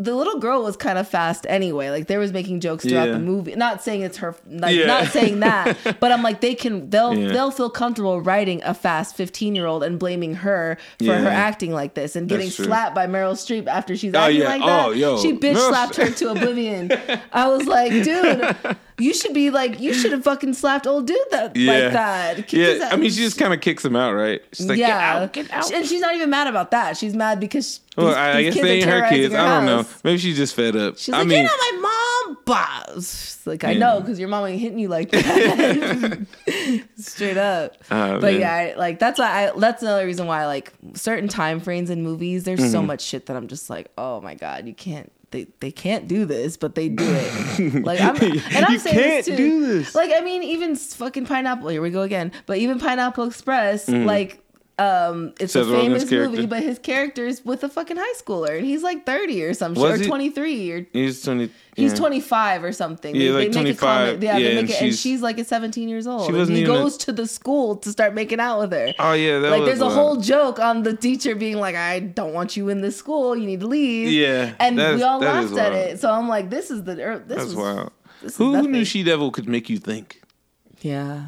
the little girl was kind of fast anyway. Like there was making jokes throughout Yeah. the movie. Not saying it's her like Yeah. not saying that, but I'm like they can they'll Yeah. they'll feel comfortable writing a fast 15 year old and blaming her for her acting like this and getting slapped by Meryl Streep after she's Oh, acting like oh, that. Oh, yo. She bitch Meryl slapped her to oblivion. I was like, dude, you should be like you should have fucking slapped old dude that Yeah. like that. Kick Yeah. I mean, she just kind of kicks him out, right? She's like, yeah, get out, get out. and she's not even mad about that. She's mad because Well, these- I, I guess they ain't her kids. her I don't know. Maybe she's just fed up. She's I like, mean, you're not my mom, boss. She's like, I Yeah. know, because your mom ain't hitting you like that. Straight up. Oh, but man. yeah, I, like that's why I. That's another reason why like certain time frames in movies. There's so Mhm. much shit that I'm just like, oh my god, you can't. They, they can't do this, but they do it. Like I'm, and I'm You saying can't this too. do this. Like I mean, even fucking Pineapple. Here we go again. But even Pineapple Express, Mhm. like um, it's Seth a Rogen's famous character. movie, but his character's with a fucking high schooler, and he's like 30 or something, Was or he? 23 or he's twenty. He's yeah. 25 or something. Yeah, they, like make a 25, comment. Yeah, yeah, they and make it, and she's- she's like a 17 years old. She and wasn't he even a- goes to the school to start making out with her. Oh yeah, that like was there's a whole joke on the teacher being like, "I don't want you in this school. You need to leave." Yeah, and that we is- all that is laughed at wild. it. So I'm like, "This is the er, this That's was wild. this is Who nothing. knew She Devil could make you think? yeah."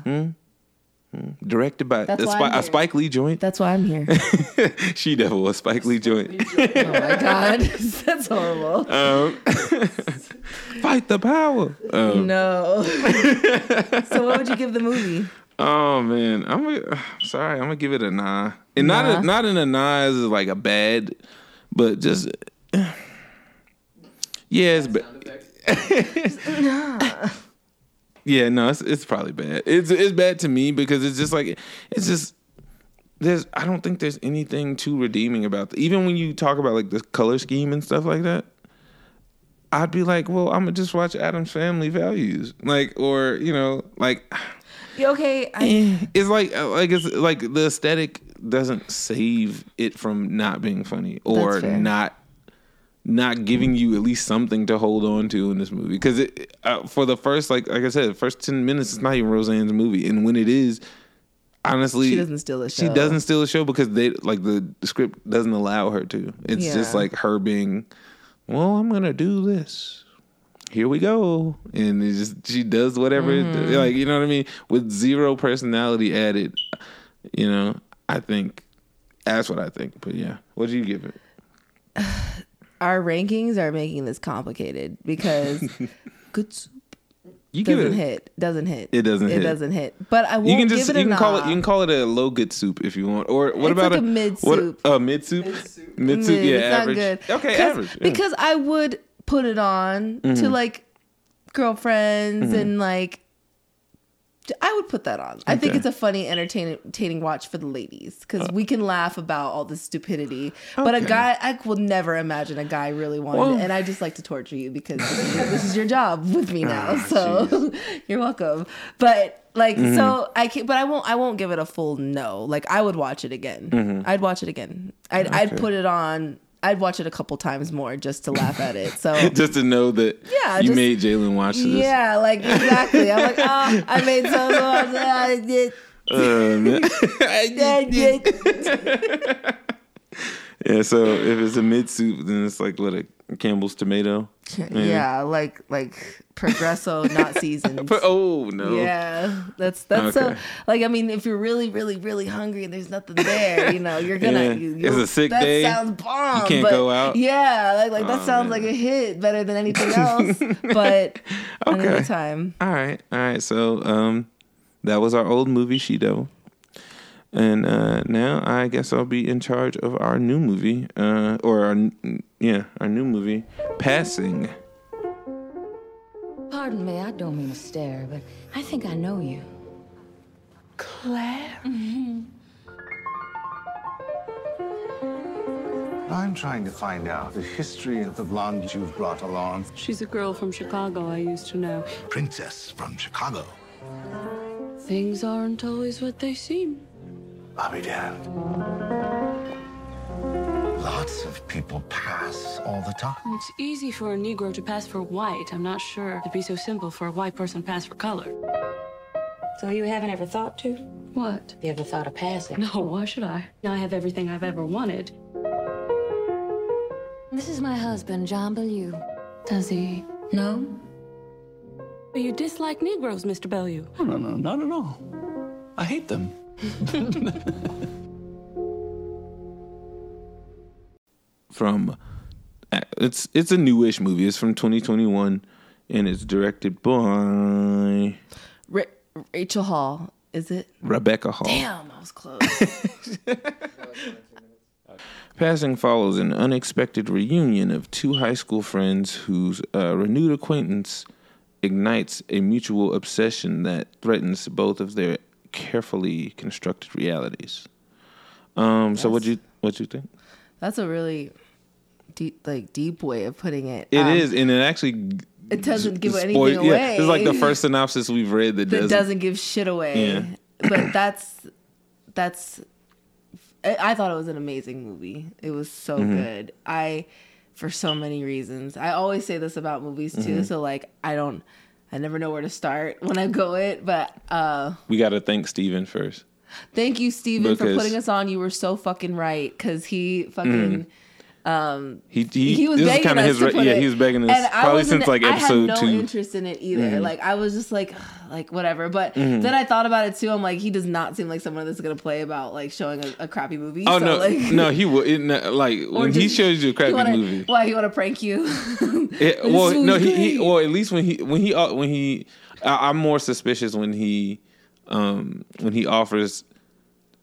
Hmm? Hmm. Directed by That's a, why Spi- a. Spike Lee joint. That's why I'm here. she Devil, a Spike Lee joint. oh my god, that's horrible. Um, fight the power. Um, no. so what would you give the movie? Oh man, I'm gonna, sorry. I'm gonna give it a nah, and not a, not in a nah as like a bad, but just yeah, it's bad. Yeah, no, it's it's probably bad. It's it's bad to me because it's just like it's just there's I don't think there's anything too redeeming about the, even when you talk about like the color scheme and stuff like that. I'd be like, well, I'm gonna just watch Addams Family Values, like, or you know, like okay? I, eh, it's like like it's like the aesthetic doesn't save it from not being funny or not not giving you at least something to hold on to in this movie because it uh, for the first like like I said the first 10 minutes it's not even Roseanne's movie and when it is honestly She doesn't steal the she doesn't steal the show because they like the, the script doesn't allow her to it's just like her being well I'm gonna do this here we go, and it just she does whatever, Mm-hmm. like you know what I mean, with zero personality added. You know, I think that's what I think. But yeah, what do you give it? Our rankings are making this complicated because good soup You give doesn't it. hit. Doesn't hit. It doesn't hit. It hit. doesn't hit. But I won't You can just give it you a can call it you can call it a low good soup if you want, or what It's about like a mid what- soup. A mid soup, mid soup, Mid, yeah, it's not average. good. Okay, 'Cause- average. yeah. Because I would put it on Mm-hmm. to like girlfriends and like I would put that on. I think it's a funny, entertaining, entertaining watch for the ladies because we can laugh about all this stupidity. But a guy, I will never imagine a guy really wanted, Well- it. and I just like to torture you because this is your, this is your job with me now. Ah, so you're welcome. But like, Mm-hmm. so I can, but I won't. I won't give it a full no. Like I would watch it again. Mm-hmm. I'd watch it again. I'd, I'd put it on. I'd watch it a couple times more just to laugh at it. So just to know that Yeah, you just- made Jalen watch this. yeah, like exactly. I'm like, oh, I made so much. I did. Um, I did. yeah, so if it's a mid soup, then it's like what a Campbell's tomato. Yeah, like like Progresso, not seasoned. Oh no. Yeah, that's that's so like I mean, if you're really, really, really hungry and there's nothing there, you know, you're gonna. Yeah. You, It's a sick that day. sounds bomb. You can't but go out? Yeah, like like that Oh, sounds man. like a hit, better than anything else. but another Okay. time. All right, all right. So um, that was our old movie Shido, and uh, now I guess I'll be in charge of our new movie, uh, or our yeah, our new movie, Passing. Pardon me, I don't mean to stare, but I think I know you. Claire. I'm trying to find out the history of the blonde you've brought along. She's a girl from Chicago I used to know. Princess from Chicago. Things aren't always what they seem. I'll be damned. Lots of people pass all the time. It's easy for a Negro to pass for white. I'm not sure it'd be so simple for a white person to pass for color. So you haven't ever thought to? What? You ever thought of passing? No, why should I? I have everything I've ever wanted. This is my husband, John Bellew. Does he? No? You dislike Negroes, Mr. Bellew. No, no, no, not at all. I hate them. from it's it's a newish movie. It's from 2021, and it's directed by Ra- Rachel Hall, is it? Rebecca Hall. Damn, I was close. Passing follows an unexpected reunion of two high school friends whose uh, renewed acquaintance ignites a mutual obsession that threatens both of their carefully constructed realities. Um, so what do you what you think? That's a really deep, like deep way of putting it. It Um, is, and it actually It doesn't give spoil- anything yeah, away. It's like the first synopsis we've read that, that doesn't. doesn't give shit away. Yeah. But that's that's. I thought it was an amazing movie. It was so Mhm. good. I, for so many reasons, I always say this about movies too. Mhm. So like, I don't, I never know where to start when I go it. But uh, we got to thank Steven first. thank you, Steven, for putting us on. You were so fucking right because he fucking. Um, He he, he was this begging his to re- put yeah it. he was begging us And I probably since like I had no two. interest in it either. Mhm. Like I was just like, like whatever. But Mhm. then I thought about it too. I'm like, he does not seem like someone that's gonna play about like showing a, a crappy movie. Oh so, no, like, no, he would it, no, like when he shows you a crappy wanna, movie. Why he want to prank you? It, well, no, he, he well at least when he when he uh, when he I, I'm more suspicious when he um when he offers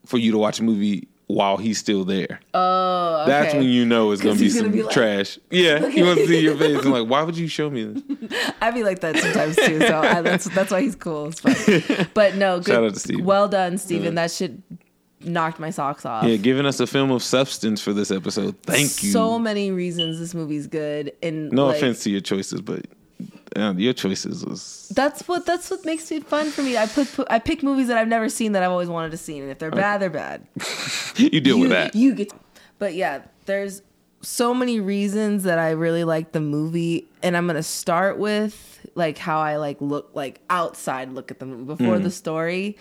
for you to watch a movie while he's still there. Oh, okay. That's when you know it's gonna be some gonna be like- trash. Yeah, he wants to see your face and like, why would you show me this? I be like that sometimes too. So I, that's that's why he's cool. But no, good. Shout out to Steven. Well done, Steven. Yeah. That shit knocked my socks off. Yeah, giving us a film of substance for this episode. Thank you. So many reasons this movie's good, and no like, offense to your choices, but uh, your choices was That's what that's what makes it fun for me. I put, I pick movies that I've never seen that I've always wanted to see, and if they're bad, they're bad. you deal you, with that. You get, but yeah, there's so many reasons that I really like the movie, and I'm gonna start with like how I like look like outside look at the movie before Mhm. the story,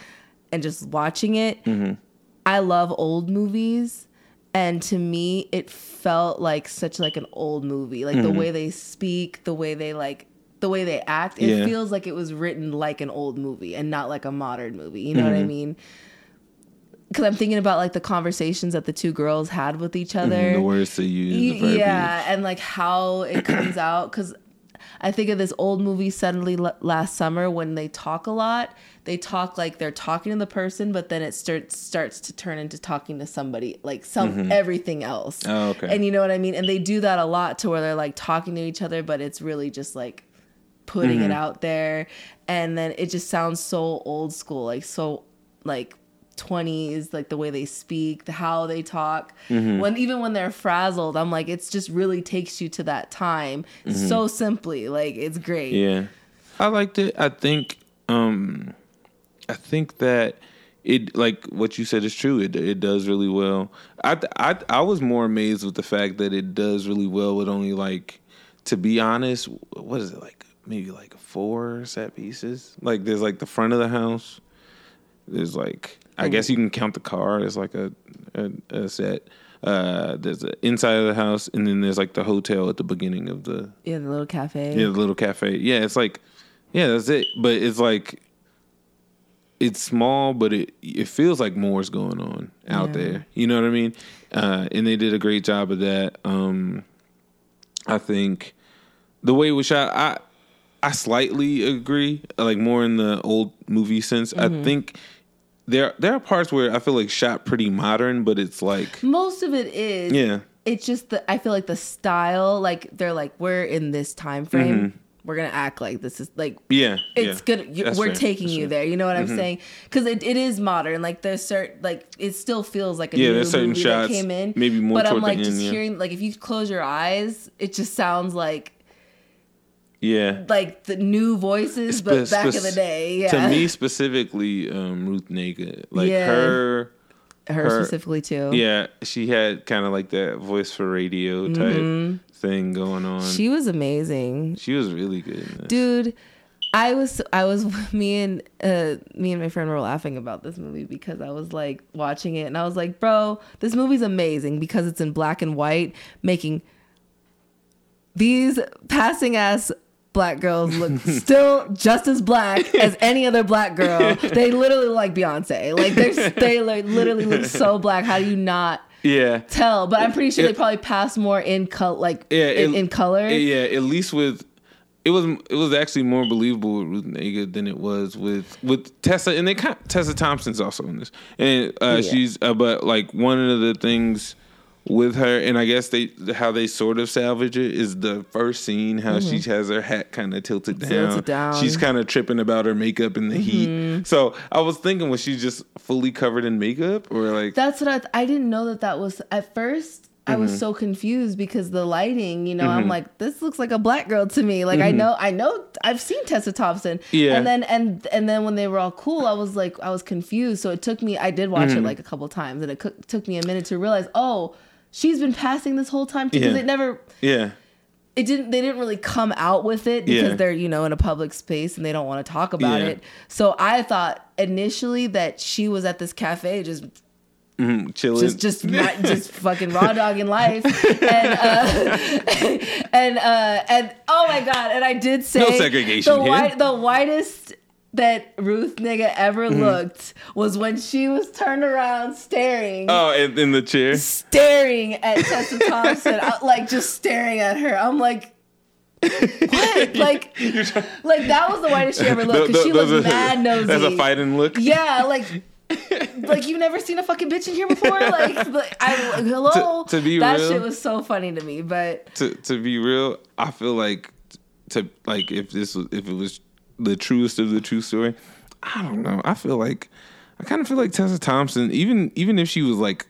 and just watching it. Mhm. I love old movies. And to me, it felt like such like an old movie. Like the Mhm. way they speak, the way they like the way they act, it Yeah. feels like it was written like an old movie and not like a modern movie. You know what I Mhm. mean? Because I'm thinking about like the conversations that the two girls had with each other. Mhm, the words to use, Y- yeah, and like how it comes out. Because I think of this old movie, Suddenly L- Last Summer, when they talk a lot. They talk like they're talking to the person, but then it starts starts to turn into talking to somebody, like some Mhm. everything else. Oh, okay. And you know what I mean? And they do that a lot to where they're like talking to each other, but it's really just like putting it Mhm. out there. And then it just sounds so old school, like so like 20s, like the way they speak, the how they talk. Mhm. When even when they're frazzled, I'm like, it's just really takes you to that time Mhm. so simply. Like it's great. Yeah, I liked it. I think, um, I think that it like what you said is true. It it does really well. I I I was more amazed with the fact that it does really well with only like, to be honest, what is it like? Maybe like four set pieces. Like there's like the front of the house. There's like I guess you can count the car as like a a, a set. Uh, there's the inside of the house, and then there's like the hotel at the beginning of the Yeah, the little cafe. yeah, the little cafe. Yeah, it's like, yeah, that's it. But it's like, it's small, but it it feels like more's going on out Yeah. there. You know what I mean? Uh, and they did a great job of that. Um, I think the way it was shot, I I slightly agree. Like more in the old movie sense. I Mhm. think there there are parts where I feel like shot pretty modern, but it's like Most of it is. Yeah. It's just the I feel like the style, like they're like, we're in this time frame. Mhm. We're gonna act like this is like yeah, it's yeah. good. We're fair. taking That's you fair. there. You know what I'm Mhm. saying? Because it, it is modern. Like there's certain like it still feels like a Yeah, new there's certain movie shots, that came in. maybe more But I'm like end, just yeah. hearing like if you close your eyes, it just sounds like Yeah. like the new voices, but Spe- back in the day. Yeah. To me specifically, um, Ruth Negga, like Yeah. her, Her specifically, too. Yeah, she had kind of like that voice for radio type Mhm. thing going on. she was amazing. she was really good. Dude i was i was me and uh me and my friend were laughing about this movie because i was like watching it and i was like bro this movie's amazing because it's in black and white making these passing ass black girls look still just as black as any other black girl. They literally look like beyonce. Like they're they like literally look so black. How do you not Yeah, tell? But i'm pretty sure they probably pass more in color like yeah, in, it- in color. Yeah, at least with it was it was actually more believable with Ruth Negga than it was with with Tessa, and they kind Tessa Thompson's also in this, and uh, Yeah. she's uh, but like one of the things with her, and I guess they how they sort of salvage it is the first scene how Mhm. she has her hat kind of tilted down. Tilted down. She's kind of tripping about her makeup in the Mhm. heat. So I was thinking, was she just fully covered in makeup, or like That's what I th- I didn't know that that was at first. I was Mhm. so confused because the lighting, you know, I'm Mhm. like, this looks like a black girl to me. Like I Mhm. know, I know, I've seen Tessa Thompson. Yeah. And then and and then when they were all cool, I was like, I was confused. So it took me. I did watch it Mhm. like a couple times, and it took me a minute to realize, oh, she's been passing this whole time because Yeah. it never. yeah. It didn't. They didn't really come out with it because Yeah. they're you know in a public space and they don't want to talk about Yeah. it. So I thought initially that she was at this cafe just Mhm, chilling, just just ra- just fucking raw dogging life and uh and uh and oh my god and i did say No segregation the here. the whitest that ruth negga ever Mhm. looked was when she was turned around staring Oh, in, in the chair. staring at tessa thompson I- like just staring at her i'm like what like like that was the whitest she ever looked because she are- mad nosy That's a fighting look. yeah, like like you've never seen a fucking bitch in here before. Like, like, I hello. To- to be that real- shit was so funny to me. But to to be real, I feel like to like if this was if it was the truest of the true story, I don't know. I feel like I kind of feel like Tessa Thompson, even even if she was like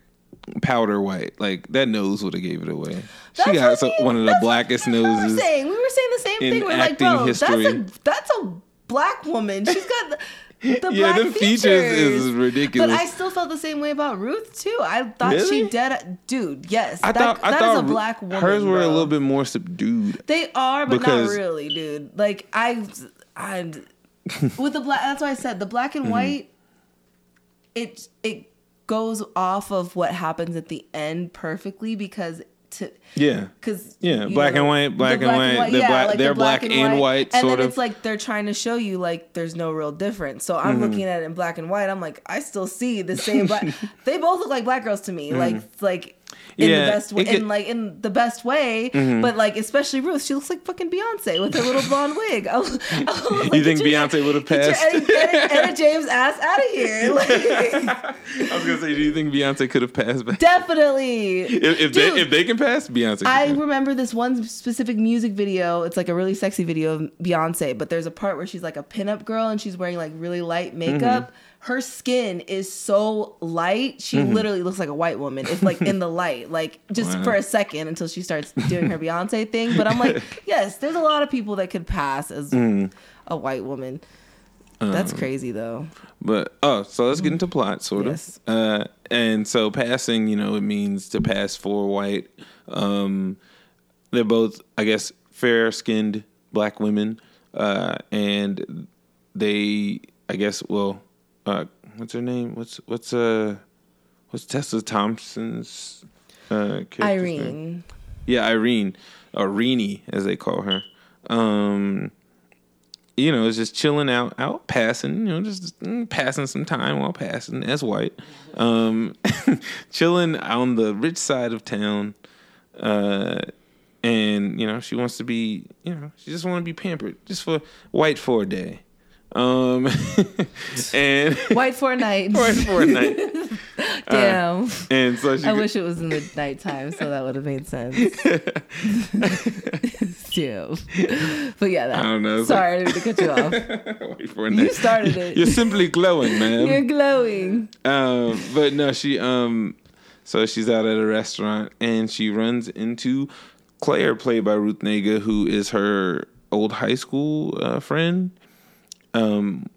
powder white, like that nose would have gave it away. she got some, one of the blackest noses. we were saying we were saying the same thing. We're like, bro, history. that's a that's a black woman. She's got the, the Yeah, black features. features is ridiculous. But I still felt the same way about Ruth too. I thought she dead. Dude, yes, I that, thought I that is thought a black woman. hers were a little bit more subdued. They are, but not really, dude. Like I, I, with the black. That's why I said the black and Mhm. white. It it goes off of what happens at the end perfectly because to Yeah. because Yeah, black and white, black and white. They're black- they're black and white, and sort then of. it's like they're trying to show you like there's no real difference. So I'm Mhm. looking at it in black and white. I'm like, I still see the same black. they both look like black girls to me. Like like in Mm-hmm. Yeah, the best way, in like in the best way. Mhm. But like especially Ruth, she looks like fucking Beyonce with her little blonde wig. I was, I was like, you think Beyonce would have get your passed? Etta- Etta James ass out of here. Like, I was gonna say, do you think Beyonce could have passed back? definitely. If, if Dude, they if they can pass, Beyonce. I pass. remember this one specific music video. It's like a really sexy video of Beyonce, but there's a part where she's like a pinup girl and she's wearing like really light makeup. Mm-hmm. Her skin is so light, she Mhm. literally looks like a white woman. If like in the light, like just Wow. for a second until she starts doing her Beyonce thing. But I'm like, yes, there's a lot of people that could pass as Mm. a white woman. That's Um, crazy though. But oh, so let's get into plot, sort Yes. of. Uh, and so passing, you know, it means to pass for white. Um, they're both, I guess, fair skinned black women, uh, and they, I guess, well, uh, what's her name? What's what's uh, what's Tessa Thompson's uh, character's name? Irene. Yeah, Irene, or Reenie, as they call her. Um, you know, it's just chilling out, out passing, you know, just mm, passing some time while passing as white. Um, chilling on the rich side of town. Uh, and, you know, she wants to be, you know, she just want to be pampered just for white for a day. Um, and White for a night. white for a night. Uh, Damn. and so she I wish it was in the nighttime, so that would have made sense. Damn. But yeah, that, I don't know. Sorry, like- to cut you off. Wait for a You started it. You're simply glowing, man. You're glowing. Um, but no, she um, so she's out at a restaurant and she runs into Claire, played by Ruth Negga, who is her old high school uh, friend, um,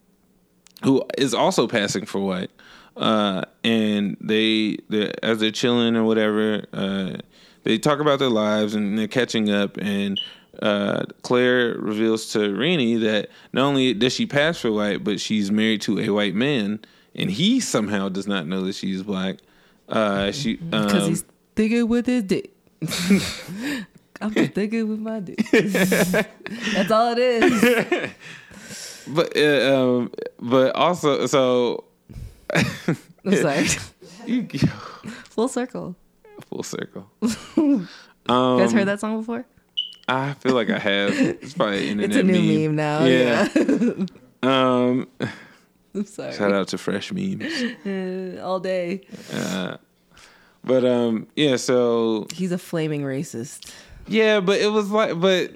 who is also passing for white. Uh, and they, as they're chilling or whatever, uh, they talk about their lives and they're catching up and. Uh, Claire reveals to Rainey that not only does she pass for white, but she's married to a white man, and he somehow does not know that she's black. Uh, she Because um, he's thinking with his dick. I'm just thinking with my dick. That's all it is. but uh, um, but also so. I'm sorry. You, Full circle. full circle. you guys Um, heard that song before? I feel like I have. It's probably an It's a new meme, now. Yeah. um. I'm sorry. Shout out to Fresh Memes. Uh, all day. Uh, but um, yeah. So He's a flaming racist. yeah, but it was like, but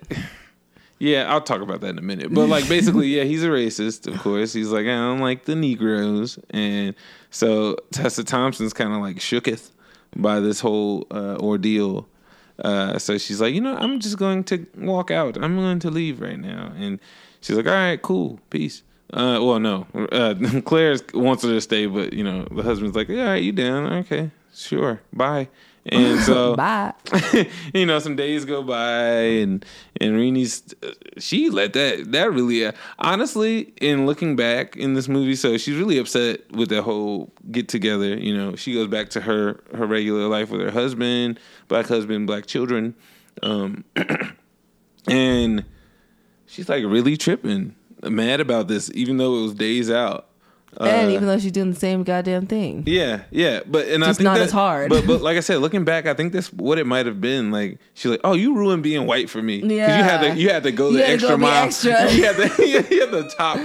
yeah, I'll talk about that in a minute. But like, basically, yeah, he's a racist. Of course, he's like, I don't like the Negroes, and so Tessa Thompson's kind of like shooketh by this whole uh, ordeal. Uh, so she's like, you know, I'm just going to walk out. I'm going to leave right now. And she's like, all right, cool, peace. Uh, well, no, uh, Claire wants her to stay, but you know, the husband's like, yeah, all right, you down? Okay, sure, bye. And so, Bye. you know, some days go by, and and Reenie's she let that that really, uh, honestly, in looking back in this movie, so she's really upset with the whole get together. You know, she goes back to her her regular life with her husband, black husband, black children, um, and she's like really tripping, mad about this, even though it was days out. And Uh, even though she's doing the same goddamn thing. yeah, yeah, but and I Just think not that- as hard. But but like I said, looking back, I think that's what it might have been. Like she's like, "Oh, you ruined being white for me." 'Cause you had to you had to go You the go extra mile. extra. you had to you had the top.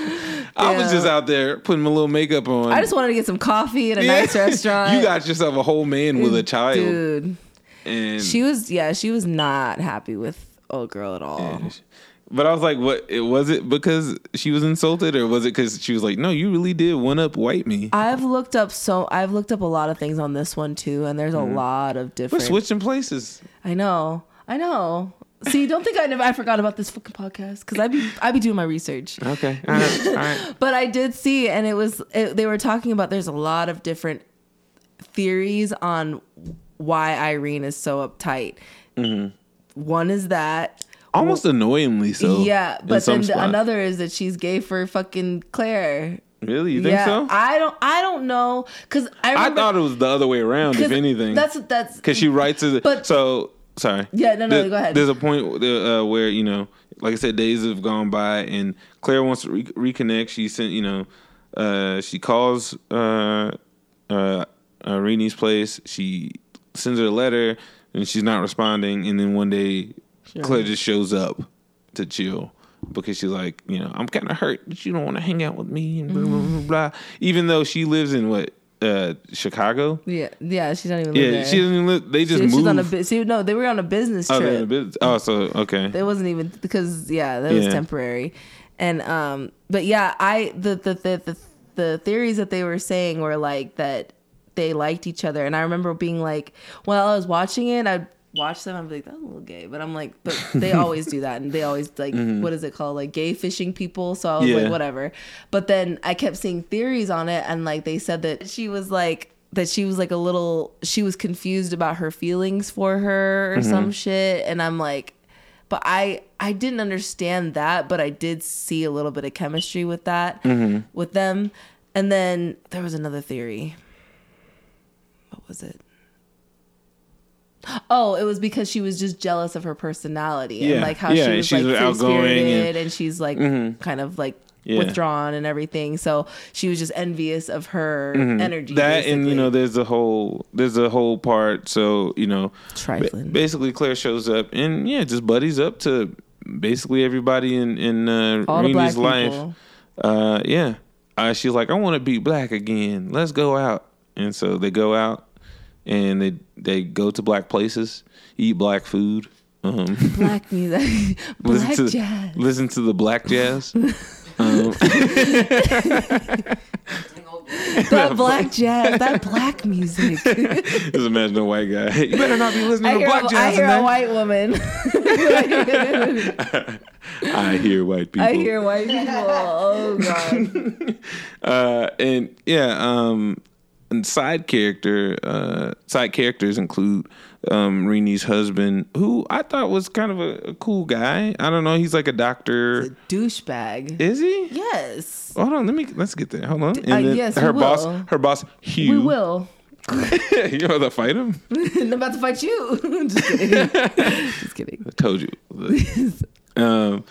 I was just out there putting my little makeup on. I just wanted to get some coffee at a Yeah. nice restaurant. You got yourself a whole man with a child, Dude. and She was yeah, she was not happy with old girl at all. But I was like, what? It was it because she was insulted, or was it because she was like, no, you really did one up white me? I've looked up so I've looked up a lot of things on this one too, and there's a Mhm. lot of different. We're switching places. I know, I know. See, don't think I never I forgot about this fucking podcast because I be I be doing my research. Okay, all right, all right. But I did see, and it was it, they were talking about. There's a lot of different theories on why Irene is so uptight. Mhm. One is that Almost annoyingly so. yeah, but then the, another is that she's gay for fucking Claire. Really, you think yeah, so? I don't. I don't know because I I thought it was the other way around, If anything. That's that's because she writes it. But- so sorry. Yeah, no, no, There- go ahead. There's a point uh, where you know, like I said, days have gone by, and Claire wants to re- reconnect. She sent, you know, uh, she calls uh, uh, uh, Rini's place. She sends her a letter, and she's not responding. And then one day, Sure. Claire just shows up to chill because she's like, you know, I'm kind of hurt that you don't want to hang out with me, and blah, blah, blah, blah. Even though she lives in what uh, Chicago. Yeah, yeah, she's not even. live Yeah, there. she doesn't even live. They just She- she's on a moved. she, no, they were on a business Oh, trip. in a business- oh, so okay. It wasn't even because yeah, that was Yeah. temporary. And um but yeah, I the the, the the the theories that they were saying were like that they liked each other. And I remember being like while I was watching it, I'd watch them, I'm like, that's a little gay. But I'm like, but they always do that and they always like Mhm. what is it called? Like gay fishing people. So I was Yeah. like, whatever. But then I kept seeing theories on it and like they said that she was like that she was like a little she was confused about her feelings for her or Mhm. some shit and I'm like but I I didn't understand that but I did see a little bit of chemistry with that Mhm. with them and then there was another theory what was it Oh, it was because she was just jealous of her personality Yeah. and like how Yeah, she was she's like outgoing and- and, she's like Mhm. kind of like Yeah. withdrawn and everything. So she was just envious of her Mhm. energy. That and you know, there's a whole there's a whole part. So you know, Trifling. ba- basically, Claire shows up and yeah, just buddies up to basically everybody in in uh, All life. people. Uh, yeah, uh, she's like, I want to be black again. Let's go out. And so they go out and they they go to black places, eat black food. Um, black music, black listen to jazz. listen to the black jazz. um, that black jazz, that black music. Just imagine a white guy. You better not be listening I to hear, black a, I jazz. hear a there. white woman. I hear white people. I hear white people. Oh god. uh, and yeah, um, and side character, uh, side characters include um, Rini's husband, who I thought was kind of a, a cool guy. I don't know, he's like a doctor. He's a douchebag. Is he? Yes. Hold on, let me let's get there. Hold on. And uh, yes, her boss, her boss Hugh. We will. you about to fight him? I'm about to fight you. Just kidding. Just kidding. I told you. um,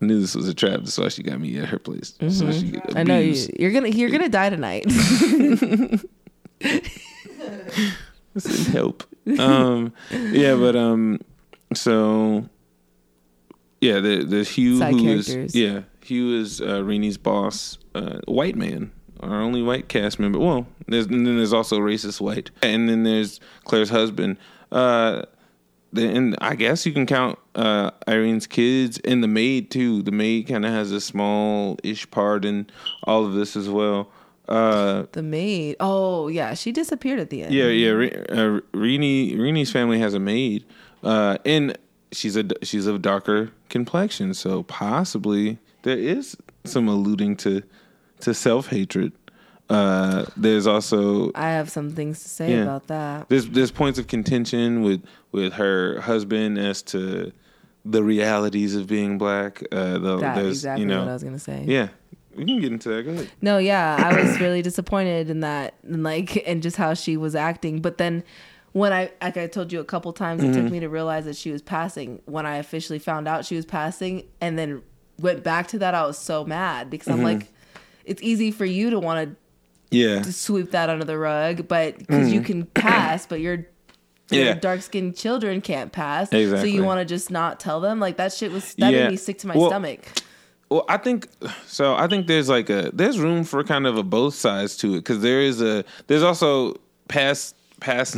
I knew this was a trap. That's why she got me at her place. So Mhm. she could I know you. You're gonna you're gonna die tonight. This didn't help. Um, yeah, but um, so yeah, the the Hugh Side who is characters. yeah Hugh is uh, Rini's boss, uh, white man, our only white cast member. Well, there's and then there's also racist white, and then there's Claire's husband. Uh, and I guess you can count uh, Irene's kids and the maid too. The maid kind of has a small ish part in all of this as well. Uh, the maid. Oh yeah, she disappeared at the end. yeah, yeah. Re- uh, Rini, Rini's family has a maid, uh, and she's a she's of darker complexion, so possibly there is some alluding to to self hatred. Uh, there's also I have some things to say Yeah. about that. there's there's points of contention with with her husband as to the realities of being black. Uh, the, That there's exactly you know, what I was gonna say. Yeah, we can get into that. Go ahead. No, yeah, I was really disappointed in that, and like, and just how she was acting. But then, when I, like I told you a couple times, it took Mhm. me to realize that she was passing. When I officially found out she was passing, and then went back to that, I was so mad because I'm Mhm. like, it's easy for you to want Yeah, to sweep that under the rug, but because you Mhm. can pass, but your Yeah. dark skinned children can't pass, Exactly. so you want to just not tell them. Like that shit was that Yeah. made me sick to my Well, stomach. Well, I think so. I think there's like a there's room for kind of a both sides to it because there is a there's also past past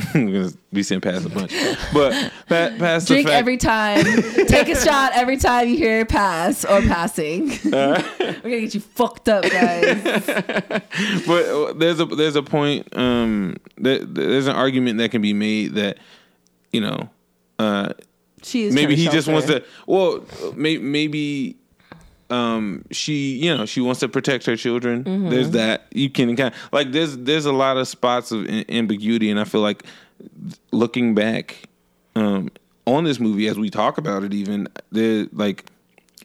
be saying past a bunch, but pa- past Drink fact, every time. Take a shot every time you hear pass or passing. Uh, We're gonna get you fucked up, guys. but uh, there's a there's a point um there, there's an argument that can be made that you know uh She is maybe he to just wants to well may, maybe um she you know she wants to protect her children Mhm. there's that you can kind of like there's there's a lot of spots of ambiguity and i feel like looking back um on this movie as we talk about it even there like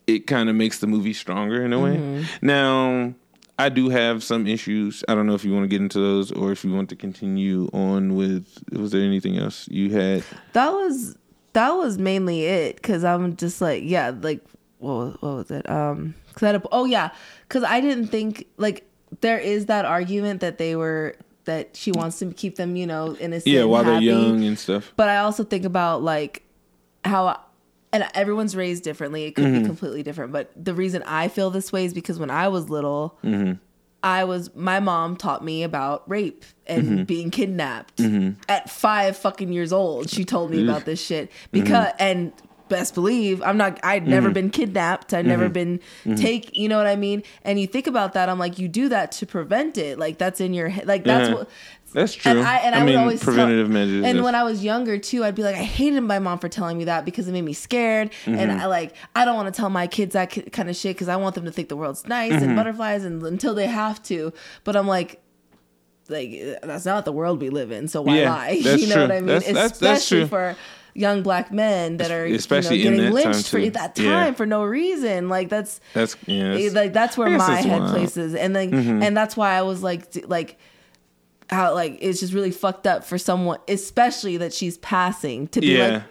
it kind of makes the movie stronger in a way Mhm. now I do have some issues. I don't know if you want to get into those or if you want to continue on with. Was there anything else you had? That was that was mainly it because I'm just like yeah like what was, what was it um cause I had a, oh yeah because I didn't think like there is that argument that they were that she wants to keep them you know innocent Yeah, while they're young and stuff. but I also think about like how and everyone's raised differently it could Mhm. be completely different but the reason I feel this way is because when I was little Mm-hmm. I was my mom taught me about rape and Mhm. being kidnapped Mhm. at five fucking years old. She told me about this shit because and best believe I'm not. I'd never Mhm. been kidnapped. I'd never Mhm. been Mhm. take. You know what I mean? And you think about that. I'm like, you do that to prevent it. Like that's in your head. Like that's Uh-huh. what. That's true. And I and I, mean, would always tell- preventative measures. And when I was younger too, I'd be like, I hated my mom for telling me that because it made me scared. And Mhm. I like, I don't want to tell my kids that kind of shit because I want them to think the world's nice Mhm. and butterflies and until they have to. But I'm like, like that's not the world we live in. So why Yeah, lie? you know true. what I mean? That's- that's- that's Especially true. for young black men that are Especially you know, getting lynched for that Yeah. time for no reason. Like that's That's yeah. that's- like that's where my head wild. places and then Mhm. and that's why i was like like how like it's just really fucked up for someone especially that she's passing to be Yeah.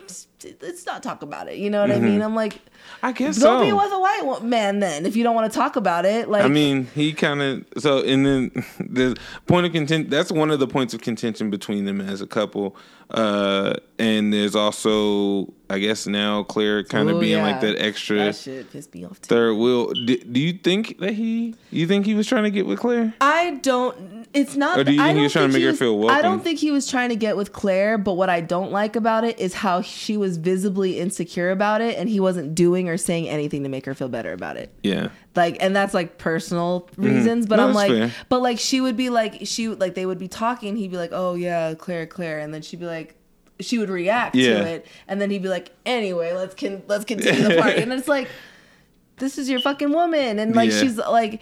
like let's not talk about it you know what i Mhm. mean i'm like I guess go so. be with a white man then if you don't want to talk about it like I mean, he kind of so, and then the point of contention. That's one of the points of contention between them as a couple. Uh, and there's also, I guess now Claire kind of being yeah. like that extra that shit pissed me off too. third wheel. Do, do you think that he? You think he was trying to get with Claire? I don't. It's not. Or do you think he was trying to make her was- feel I don't think he was trying to get with Claire. But what I don't like about it is how she was visibly insecure about it, and he wasn't doing or saying anything to make her feel better about it. Yeah. Like, and that's like personal Mhm. reasons. But No, I'm like, fair. but like she would be like, she like they would be talking. He'd be like, oh yeah, Claire, Claire, and then she'd be like. She would react Yeah. to it, and then he'd be like, "Anyway, let's can let's continue the party." and it's like, this is your fucking woman and like Yeah. she's like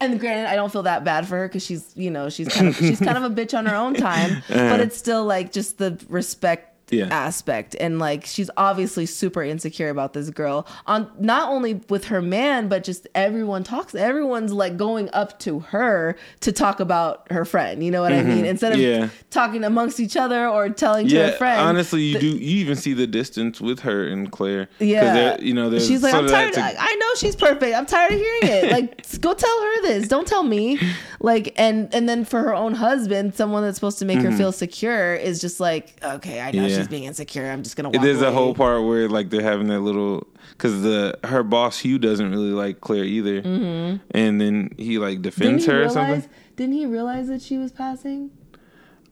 and granted i don't feel that bad for her because she's you know she's kind of she's kind of a bitch on her own time Uh-huh. but it's still like just the respect Yeah. aspect and like she's obviously super insecure about this girl on not only with her man but just everyone talks everyone's like going up to her to talk about her friend you know what i mm-hmm. mean instead of Yeah. talking amongst each other or telling to Yeah, her friend honestly, you the- do. You even see the distance with her and claire Yeah, you know, she's like, I'm tired. to- I, I know she's perfect. I'm tired of hearing it. Like, go tell her this. Don't tell me. Like, and and then for her own husband, someone that's supposed to make her Mhm. feel secure is just like, okay, I know Yeah. she's being insecure. I'm just gonna walk There's away. a whole part where like they're having that little because the her boss Hugh doesn't really like Claire either, Mhm. and then he like defends he her or something. Didn't he realize that she was passing?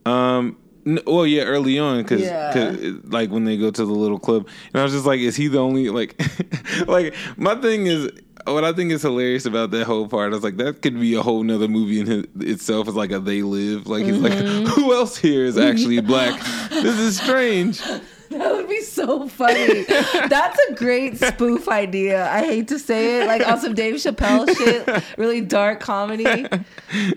Um, well, yeah, early on because Yeah. like when they go to the little club, and I was just like, is he the only like like my thing is. What I think is hilarious about that whole part, I was like, that could be a whole nother movie in his, itself. It's like a they live. Like he's Mhm. like, who else here is actually black? this is strange. That would be so funny. That's a great spoof idea. I hate to say it, like on some Dave Chappelle shit, really dark comedy.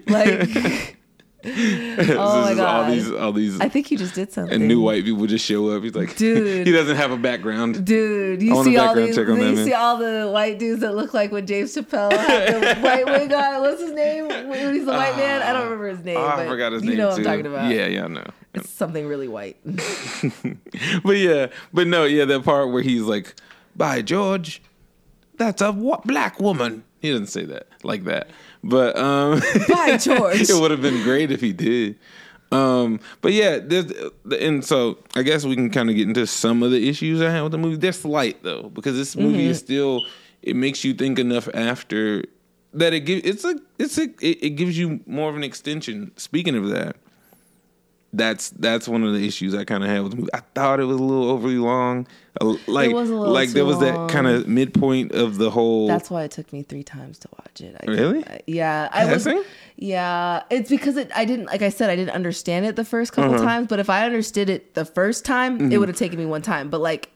Like, oh my is All these, all these, I think he just did something. and new white people just show up. He's like, Dude. he doesn't have a background. Dude, you see all background these, check on that, you man. see all the white dudes that look like when James Chappelle had the white wig on. What's his name? When he's the white man. I don't ah, remember his name. Oh, I forgot his you name know what too. I'm talking about. Yeah, yeah, I know. It's something really white. But yeah, but no, yeah, that part where he's like, "By George, that's a what black woman." He doesn't say that like that, but um, By George. it would have been great if he did. Um, but yeah, there's, and so I guess we can kind of get into some of the issues I had with the movie. They're slight though, because this movie Mhm. is still it makes you think enough after that it gives it's a it's a it, it gives you more of an extension. Speaking of that, that's that's one of the issues I kind of had with the movie. I thought it was a little overly long. Uh, Like was a little like there was that kind of midpoint of the whole. That's why it took me three times to watch it. I Really? I- yeah, I was. Yeah, it's because it. I didn't like I said I didn't understand it the first couple Uh-huh. times, but if I understood it the first time, Mhm. it would have taken me one time. But like,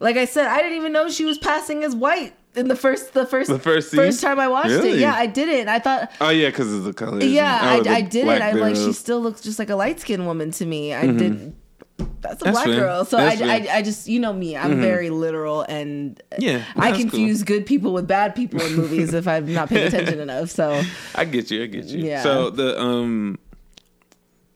like I said, I didn't even know she was passing as white in the first the first The first scene? first time I watched it. Yeah, I didn't. I thought. oh yeah, because of the color. Yeah, oh, I, the I didn't. I'm like she still looks just like a light skinned woman to me. I Mhm. didn't. that's a That's black fair. girl. So I, I. I just, you know me, I'm Mhm. very literal and Yeah, I confuse good people with bad people in movies if I'm not paying attention enough. So I get you. I get you. Yeah. So the um,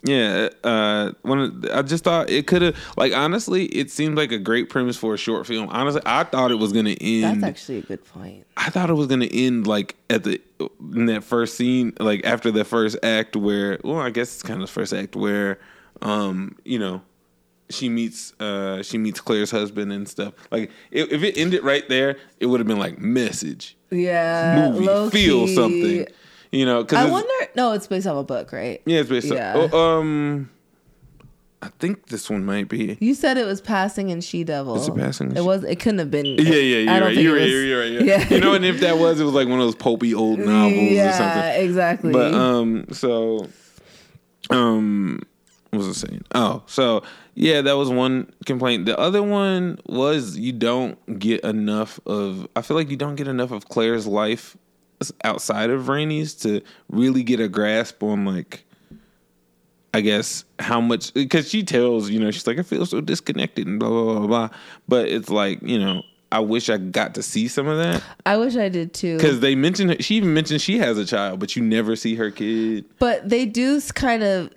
yeah. Uh, one. Of, I just thought it could have. Like honestly, it seemed like a great premise for a short film. Honestly, I thought it was gonna end. that's actually a good point. I thought it was gonna end like at the in that first scene, like after the first act, where well, I guess it's kind of the first act where, um, you know, she meets uh she meets Claire's husband and stuff. Like if, if it ended right there, it would have been like message Yeah. movie feel key. something, you know? Because I wonder. No, it's based off a book, right? yeah, it's based Yeah. on. Oh, um, I think this one might be. You said it was passing and she devil. Is it Passing It She- was. It couldn't have been. Yeah, yeah, you're I don't right. think You're it right, was- you're right. You're right. You know, and if that was, it was like one of those pulpy old novels or something. Yeah, exactly. But um, so um, what was I saying? Oh, so yeah, that was one complaint. The other one was you don't get enough of. I feel like you don't get enough of Claire's life outside of Rainey's to really get a grasp on like. I guess how much because she tells you know she's like I feel so disconnected and blah blah blah blah, but it's like you know I wish I got to see some of that I wish I did too. because they mentioned she even mentioned she has a child, but you never see her kid. But they do kind of.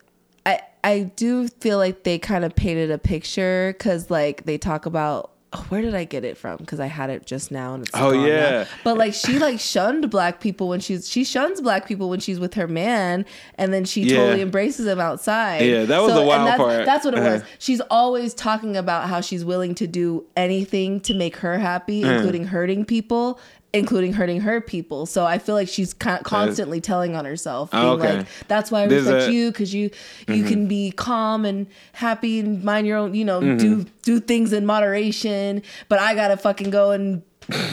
I I do feel like they kind of painted a picture because like they talk about. Oh, where did I get it from? Because I had it just now and it's Oh, gone now. yeah. But like she like shunned black people when she's she shuns black people when she's with her man, and then she Yeah. totally embraces him outside. Yeah, that was the and wild that's, part. That's what it was. Uh-huh. She's always talking about how she's willing to do anything to make her happy, Uh. including hurting people. Including hurting her people, so I feel like she's con- constantly telling on herself, being Oh, okay. like, "That's why I There's respect a- you because you you Mhm. can be calm and happy and mind your own, you know, Mhm. do do things in moderation. But I gotta fucking go and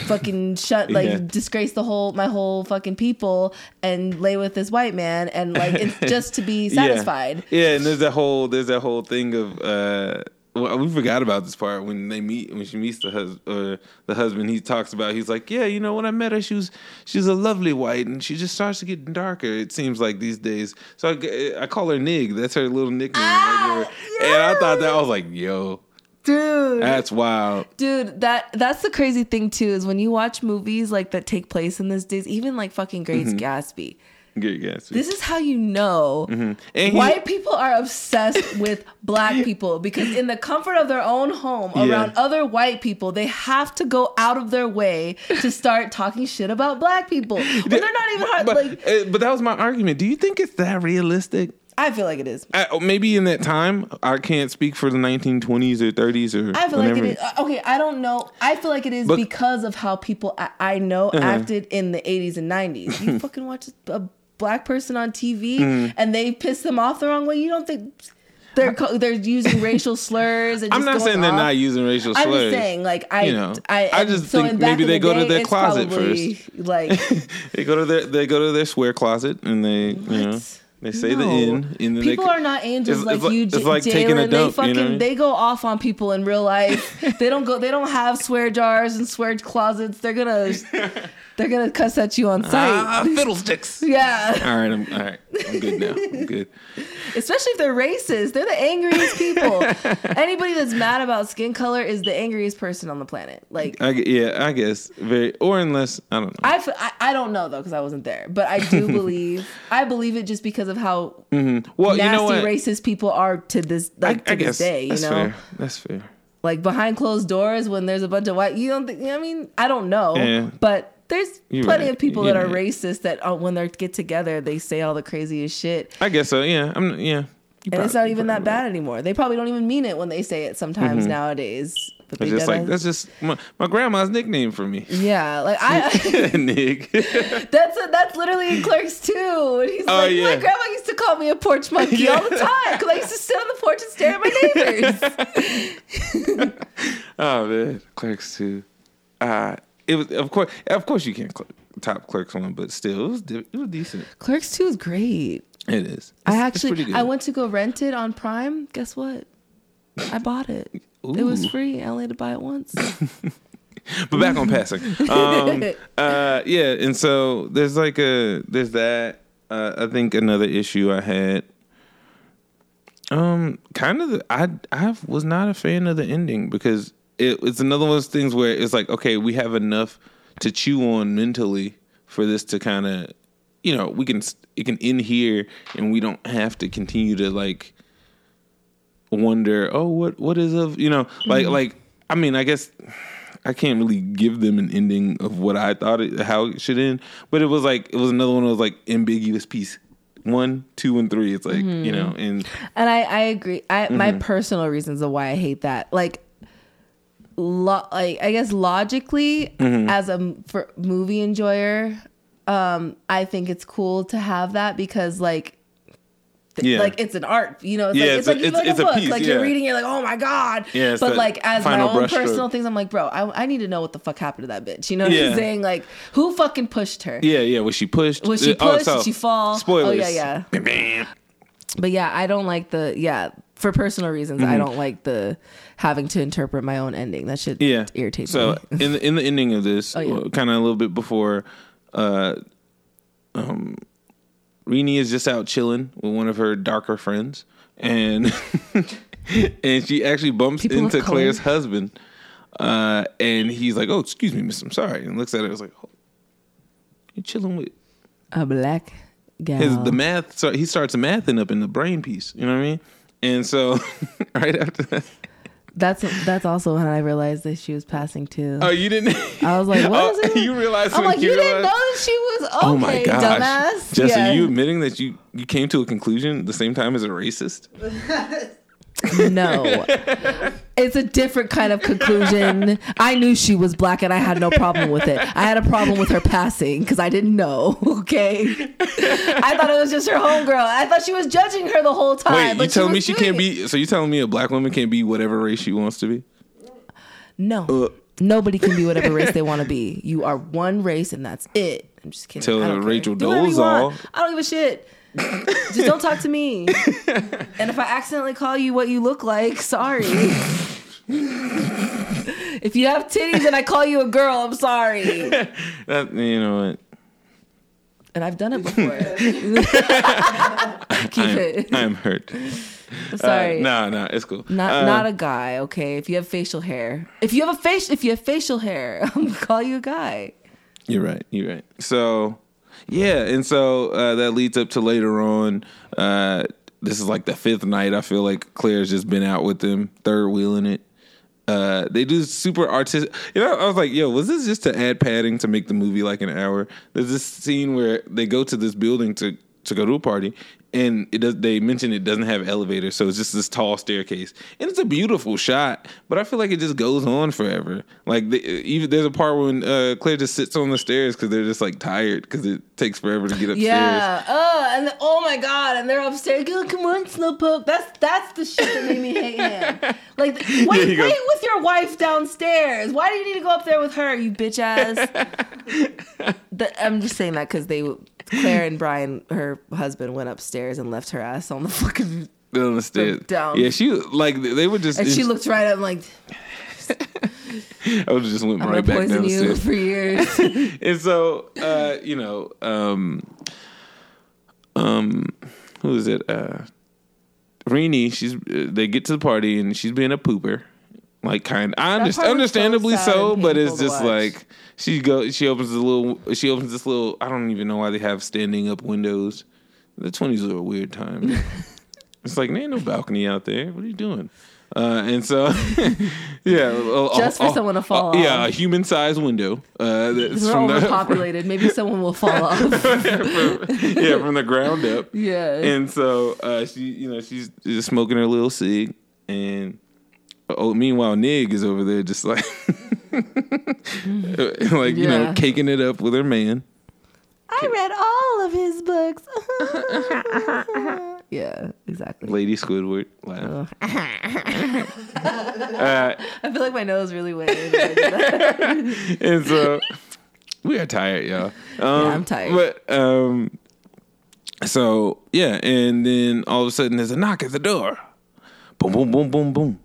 fucking shut like Yeah. disgrace the whole my whole fucking people and lay with this white man and like it's just to be satisfied. Yeah, and there's that whole there's that whole thing of uh well, we forgot about this part when they meet when she meets the hus- uh, the husband. He talks about he's like, yeah, you know, when I met her, she was she's a lovely white, and she just starts to get darker. It seems like these days. So I call her Nig. That's her little nickname. Ah, And I thought that I was like, yo, Dude. that's wild. Dude, that that's the crazy thing too is when you watch movies like that take place in these days, even like fucking Great Mhm. Gatsby. This is how you know Mhm. And he- white people are obsessed with black people because in the comfort of their own home Yeah. around other white people, they have to go out of their way to start talking shit about black people. When they're not even hard, But, like uh, but that was my argument. Do you think it's that realistic? I feel like it is. I, oh, maybe in that time, I can't speak for the 1920s or 30s or I feel whenever. like it is. uh, Okay, I don't know. I feel like it is But- because of how people I, I know Uh-huh. acted in the 80s and 90s. You fucking watch a black person on TV Mhm. and they piss them off the wrong way. You don't think they're co- they're using racial slurs? And I'm not saying they're off? not using racial slurs. I'm just saying, like I, You know, I, I just so think maybe they the go to their closet probably, Like they go to their they go to their square closet and they you know they say the No. in and then people they, are not angels It's- like it's you, it's J- like taking a Jalen. dump, They you know fucking what I mean? they go off on people in real life. they don't go. They don't have swear jars and swear closets. They're gonna they're gonna cuss at you on sight. Ah, fiddlesticks. Yeah, all right, I'm all right. I'm good now. I'm good. especially if they're racist. They're the angriest people. Anybody that's mad about skin color is the angriest person on the planet. Like I, yeah, I guess very or unless I don't know. I, f- I, I don't know though because I wasn't there, but I do believe I believe it just because of how hmm Well, nasty you know what? racist people are to this like to I this day. You that's know, fair. That's fair. like behind closed doors when there's a bunch of white. You don't think? I mean, I don't know, Yeah. but there's You're plenty right. of people You're that are right. racist that uh, when they get together they say all the craziest shit, I guess so. Yeah, I'm. Yeah, You and it's not even that bad anymore. They probably don't even mean it when they say it sometimes Mhm. nowadays. But they just like that's just my, my grandma's nickname for me. yeah, like I. Nick. That's that's literally in Clerks two. And he's Oh, like, yeah. my grandma used to call me a porch monkey all the time because I used to sit on the porch and stare at my neighbors. Oh man, Clerks two. Uh it was of course of course you can't cl- top Clerks one, but still it was it was decent. Clerks two is great. It is. I pretty actually. I went to go rent it on Prime. Guess what? I bought it. It was free. I only had to buy it once. but back on passing. Um, uh, yeah, and so there's like a there's that. Uh, I think another issue I had. Um, kind of. The, I I was not a fan of the ending because it, it's another one of those things where it's like, okay, we have enough to chew on mentally for this to kind of, you know, we can it can end here, and we don't have to continue to like wonder, oh, what what is of, you know, like Mhm. like I mean, I guess I can't really give them an ending of what I thought it how it should end, but it was like it was another one that was like ambiguous piece. One, two, and three. It's like you Mhm. know, and And I, I agree. I my Mhm. personal reasons of why I hate that, like, lo- like I guess logically, Mhm. as a for movie enjoyer, um, I think it's cool to have that because like. th- Yeah. Like it's an art, you know. It's Yeah, like it's it's, a- like, it's- like it's a a book. piece, like yeah. you're reading, you're like, oh my god. Yeah, but like as my own personal things, I'm like, bro, I, I need to know what the fuck happened to that bitch. You know what. I'm saying? Like, who fucking pushed her? yeah, yeah. Was she pushed? Was she Uh, oh, pushed? so, Did she fall? Spoilers. Oh yeah, yeah. But yeah, I don't like the yeah for personal reasons. I Mhm. don't like the having to interpret my own ending. That should Yeah, irritate So me. in the in the ending of this, Oh, yeah. kind of a little bit before, uh, um, Rini is just out chilling with one of her darker friends, and and she actually bumps People into. Claire's husband, uh, and he's like, "Oh, excuse me, miss, I'm sorry," and looks at her, and was like, oh, "You chilling with?" A black gal. His the math, so he starts mathing up in the brain piece. You know what I mean? And so right after that, That's that's also when I realized that she was passing too. oh, you didn't. I was like, what Oh, is it? you realized I'm when like, you, you didn't know that she was okay, oh my gosh, dumbass. Jesse, Yeah. you admitting that you you came to a conclusion the same time as a racist? No. it's a different kind of conclusion. I knew she was black and I had no problem with it. I had a problem with her passing because I didn't know. Okay. I thought it was just her homegirl. I thought she was judging her the whole time. Wait, you telling me she doing can't be? So you telling me a black woman can't be whatever race she wants to be? No. Uh, Nobody can be whatever race they want to be. You are one race and that's it. I'm just kidding. Tell I don't care. Rachel Do Dolezal. I don't give a shit. Just don't talk to me. And if I accidentally call you what you look like, sorry. if you have titties and I call you a girl, I'm sorry. That you know what? And I've done it before. Keep I'm, it. I'm hurt. Sorry. Uh, no, no, it's cool. Not Uh, not a guy, okay? If you have facial hair. If you have a face if you have facial hair, I'm gonna call you a guy. You're right. You're right. So, yeah, and so uh, that leads up to later on. Uh, this is like the fifth night. I feel like Claire's just been out with them, third wheeling it. Uh, they do super artistic. You know, I was like, "Yo, was this just to add padding to make the movie like an hour?" There's this scene where they go to this building to to go to a party, and it does. They mention it doesn't have elevators, so it's just this tall staircase, and it's a beautiful shot. But I feel like it just goes on forever. Like the, even there's a part when uh, Claire just sits on the stairs because they're just like tired because it takes forever to get upstairs. Yeah. Uh, and the, oh my god, and they're upstairs. Go, come on, Slowpoke. That's that's the shit that made me hate him. Like, wait, Yeah, he wait with your wife downstairs. Why do you need to go up there with her, you bitch ass? the, I'm just saying that because they, Claire and Brian, her husband, went upstairs and left her ass on the fucking. On the stairs. down. Yeah, she like they were just. And she looked right up like, I would just went I'm right back down the stairs. for years. and so uh, you know, um, um, who is it? Uh, Rini. She's uh, they get to the party and she's being a pooper. Like kind, I part understand, so understandably so, but it's just like she go. She opens the little. She opens this little. I don't even know why they have standing up windows. The twenties are a weird time. it's like there ain't no balcony out there. What are you doing? Uh, and so, yeah, a- a- Just for a- someone to fall a- Yeah, a human sized window. Uh, that's We're from the, overpopulated. Maybe someone will fall off. yeah, from the ground up. Yeah. And so uh, she, you know, she's just smoking her little cig, and oh, meanwhile, Nig is over there just like, like you know, Yeah. caking it up with her man. I read all of his books. yeah, exactly. Lady Squidward. Laugh. uh, I feel like my nose really went in. when I did that. and so we are tired, y'all. Um, I'm tired. But um, so yeah, and then all of a sudden there's a knock at the door. Boom, boom, boom, boom, boom.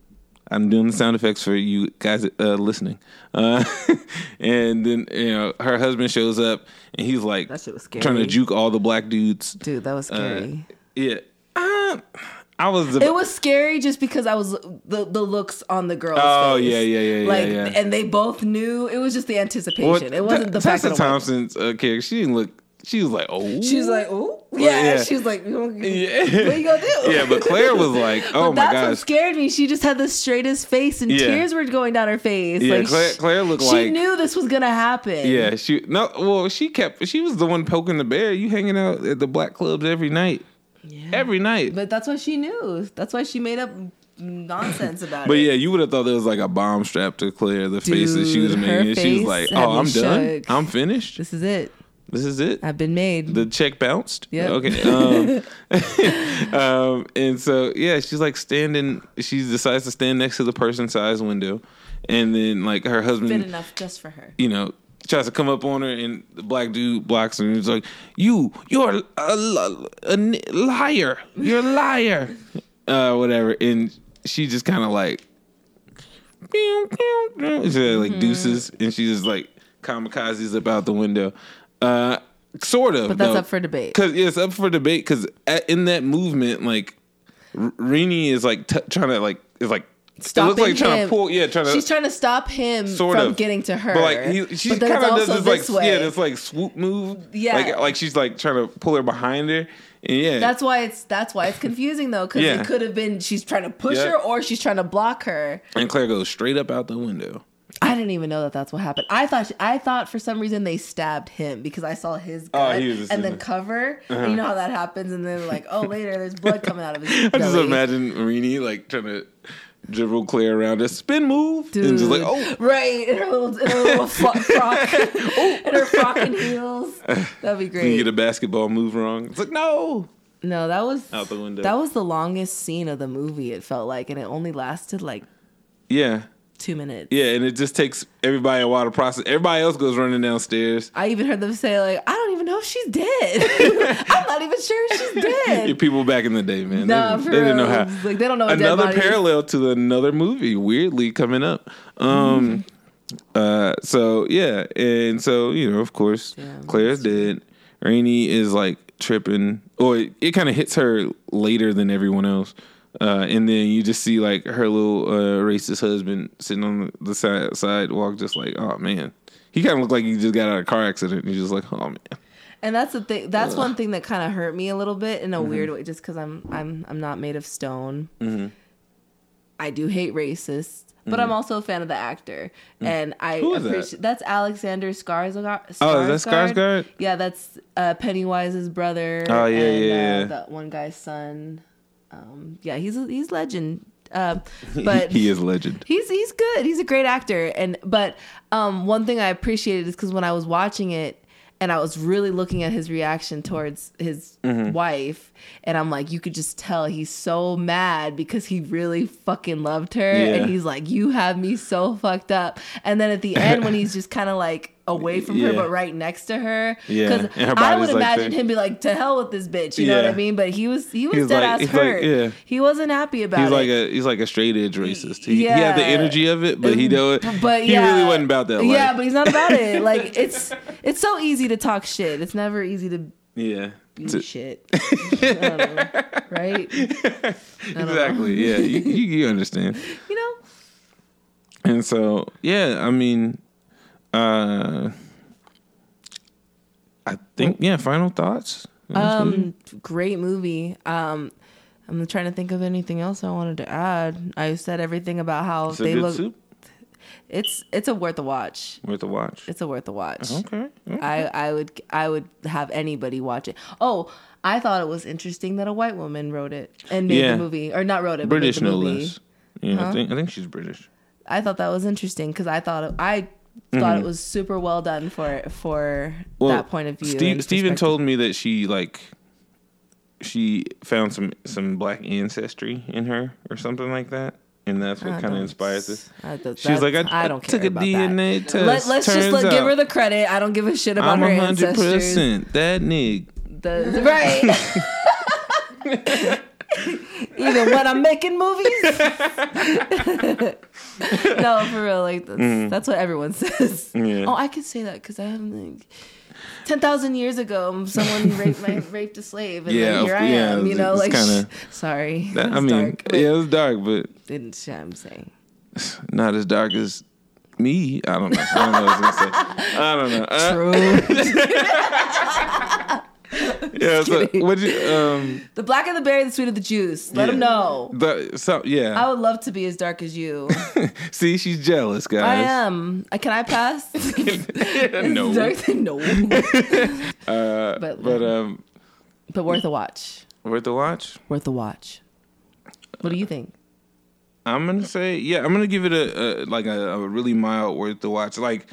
I'm doing the sound effects for you guys uh, listening. Uh, and then you know her husband shows up and he's like That shit was trying to juke all the black dudes. Dude, that was Uh, scary. yeah. Uh, I was. It was scary just because I was the the looks on the girl's Oh, face. yeah, yeah, yeah, yeah, like, yeah. and they both knew. It was just the anticipation. Well, it wasn't the Tessa fact Thompson's uh, character. She didn't look. She was like, oh. She was like, "Oh, yeah." yeah. She was like, "You gonna- Yeah. "What you gonna do?" Yeah, but Claire was like, oh my that's what scared me. She just had the straightest face, and Yeah. tears were going down her face. Yeah, like Claire- Claire looked she like- She knew this was gonna happen. Yeah, she no. Well, she kept. She was the one poking the bear. You hanging out at the black clubs every night. Yeah. Every night. but that's why she knew. That's why she made up nonsense about But it. But yeah, you would have thought there was like a bomb strapped to Claire, the face that she was Dude, making. She was like, "Oh, I'm done. shook. I'm finished. This is it. This is it. I've been made." The check bounced. Yeah. Okay. Um, um, and so yeah, she's like standing. She decides to stand next to the person size window, and then like her husband, Fit enough just for her. you know, tries to come up on her, and the black dude blocks her. And he's like, "You, you're a, a n- liar. You're a liar." uh, whatever. And she just kind of like, pew, pew, pew. She's like Mm-hmm. deuces, and she just like kamikazes up out the window. Uh, sort of. But that's up for debate. Because yeah, it's up for debate. Because in that movement, like R- Rini is like t- trying to like is like. Stopping it looks like trying him. to pull, yeah, trying to. She's trying to stop him sort from of getting to her. But like he, she kind of does this this like way. yeah, this like swoop move. Yeah. like like she's like trying to pull her behind her, and yeah, That's why it's that's why it's confusing though, because Yeah. it could have been she's trying to push Yeah. her or she's trying to block her. and Claire goes straight up out the window. I didn't even know that that's what happened. I thought I thought for some reason they stabbed him because I saw his Oh, gut he and in then cover. Uh-huh. And you know how that happens, and then like, oh, later there's blood coming out of his I just imagine Rini like trying to dribble Claire around a spin move, Dude. and just like oh, right in her little, in her little fro- frock, in her frock and heels. That'd be great. When you get a basketball move wrong. It's like no, No, that was out the window. that was the longest scene of the movie. It felt like, and it only lasted like yeah, two minutes. yeah, and it just takes everybody a while to process. Everybody else goes running downstairs. I even heard them say like, "I don't even know if she's dead. I'm not even sure if she's dead." Your people back in the day, man. Nah, they, for they didn't know how. Like, they don't know Another is. parallel to another movie, weirdly coming up. Um, uh, so yeah, and so you know, of course, Claire's dead. Rainey is like tripping, or it, it kind of hits her later than everyone else. Uh, and then you just see like her little uh, racist husband sitting on the side, sidewalk, just like, oh man. He kind of looked like he just got out of a car accident. And he's just like, oh man. And that's the thing. That's one thing that kind of hurt me a little bit in a Mm-hmm. weird way, just because I'm I'm I'm not made of stone. Mhm. I do hate racists, but Mhm. I'm also a fan of the actor, and I Mm. Is that? appreciate that's Alexander Skarsgård. Oh, is that Skarsgård? Yeah, that's uh, Pennywise's brother. Oh, yeah, and, yeah, uh, yeah. That one guy's son. Um, yeah, he's he's legend. Uh, but he is legend. He's he's good. He's a great actor. And but um, one thing I appreciated is because when I was watching it and I was really looking at his reaction towards his Mhm. wife, and I'm like, you could just tell he's so mad because he really fucking loved her, Yeah. and he's like, you have me so fucked up. And then at the end, when he's just kind of like away from her but right next to her, Yeah. because I would like imagine him be like, to hell with this bitch, you know what I mean? But he was he was dead like- ass he's like, hurt. yeah. He wasn't happy about He's it. like a he's like a straight edge racist. He, he had the energy of it, but he don't. but he yeah, really wasn't about that. Life. Yeah, but he's not about it. Like it's it's so easy to talk shit. It's never easy to yeah, be To- shit. Know, right? exactly. Yeah, you, you you understand. You know. And so yeah, I mean, uh, I think yeah. Final thoughts. on this movie? Um, great movie. Um, I'm trying to think of anything else I wanted to add. I said everything about how It's they look. soup. It's it's a worth a watch. worth a watch. It's a worth a watch. Okay. I I would I would have anybody watch it. Oh, I thought it was interesting that a white woman wrote it and made Yeah. the movie, or not wrote it, British but made the no movie. less. Yeah, Huh? I think I think she's British. I thought that was interesting because I thought it, I thought Mhm. it was super well done for for Well, that point of view. Steve, Steven told me that she like she found some some black ancestry in her or something like that, and that's what kind of don't- this. I don't- She was like, I, I don't took care a about DNA that. test. Let, us just let, give her the credit. I don't give a shit about I'm her hundred ancestors. percent that nig. The, right. Even when I'm making movies. no, for real. Like that's, Mm. that's what everyone says. Yeah. Oh, I could say that because I haven't. Like, ten thousand years ago, someone raped my, raped a slave, and Yeah, then here I yeah, am. You know, like kinda- sorry. That, I mean, dark, yeah, it was dark, but didn't say I'm saying. not as dark as me. I don't know. I don't know what I was gonna say. I don't know. Uh, yeah. So, what you um The blacker the berry, the sweeter the juice. Let them know. the so yeah. I would love to be as dark as you. See, she's jealous, guys. I am. Uh, Can I pass? no. Dark- no. Uh, But- but, um, But worth a watch. worth the watch. Worth a watch. What do you think? I'm gonna say yeah. I'm gonna give it a, a like a, a really mild worth the watch. Like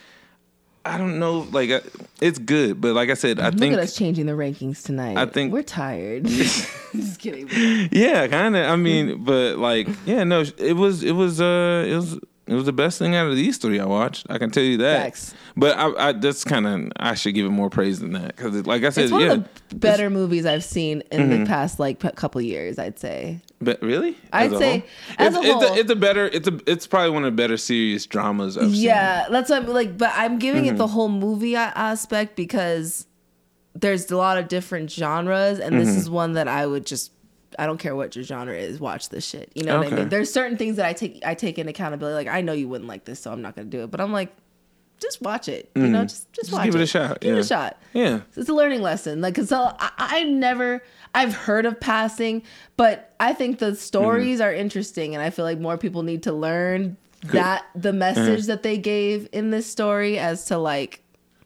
I don't know, like uh, it's good, but like I said, I think Look think at us changing the rankings tonight. I think- we're tired. Just kidding. yeah, kind of. I mean, but like yeah, no, it was it was uh it was it was the best thing out of these three I watched. I can tell you that. Facts. But I, I that's kind of I should give it more praise than that because like I said, It's one yeah. of the better movies I've seen in Mhm. the past like p- couple years. I'd say. But really, I'd As say as it's, a it's whole- a, it's a better it's a it's probably one of the better serious dramas I've seen. yeah, that's what I'm like. But I'm giving it Mhm. the whole movie aspect because there's a lot of different genres, and this Mhm. is one that I would just. I don't care what your genre is. Watch this shit. You know what I mean? There's certain things that I take I take in accountability. Like I know you wouldn't like this, so I'm not gonna do it. But I'm like, just watch it. You know, Mhm. just just, Just watch give it a shot, Give it a shot. Yeah. It's a learning lesson. Like, cause I, I've never, I've heard of passing, but I think the stories Mm-hmm. are interesting, and I feel like more people need to learn that the message Uh-huh. that they gave in this story as to like,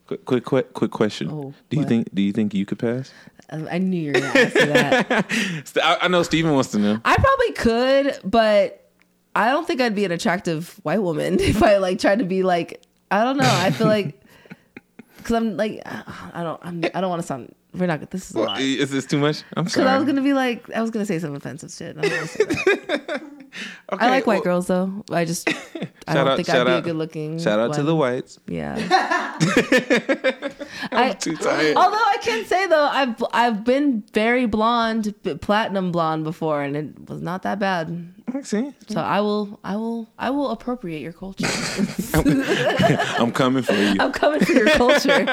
Quick, quick, quick, quick question. Oh, do you what? think do you think you could pass? I knew you were gonna ask that. I, I know Steven wants to know. I probably could, but I don't think I'd be an attractive white woman if I like tried to be like, I don't know. I feel like, cause I'm like, I don't, I'm, I don't want to sound. We're not. This is a lot. is this too much? I'm Because sorry. I was gonna be like, I was gonna say some offensive shit. I, don't wanna say that. I like white well- girls though. I just, I don't out- think I'd be a good looking. shout out to the whites. Yeah. I'm too tired. Although I can say though, I've I've been very blonde, platinum blonde before, and it was not that bad. See, so I will, I will, I will appropriate your culture. I'm coming for you. I'm coming for your culture.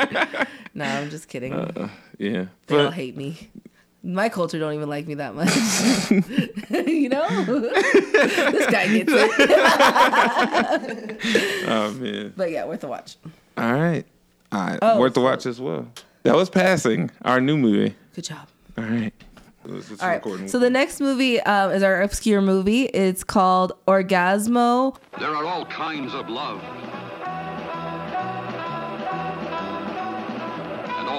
no, I'm just kidding. Uh, yeah, they all hate me. My culture don't even like me that much. you know, this guy gets it. oh man. but yeah, worth a watch. All right, all right, Oh, worth the watch as well. That was passing our new movie. Good job. All right. Let's- let's All right. So the next movie um, is our obscure movie. It's called Orgasmo. There are all kinds of love.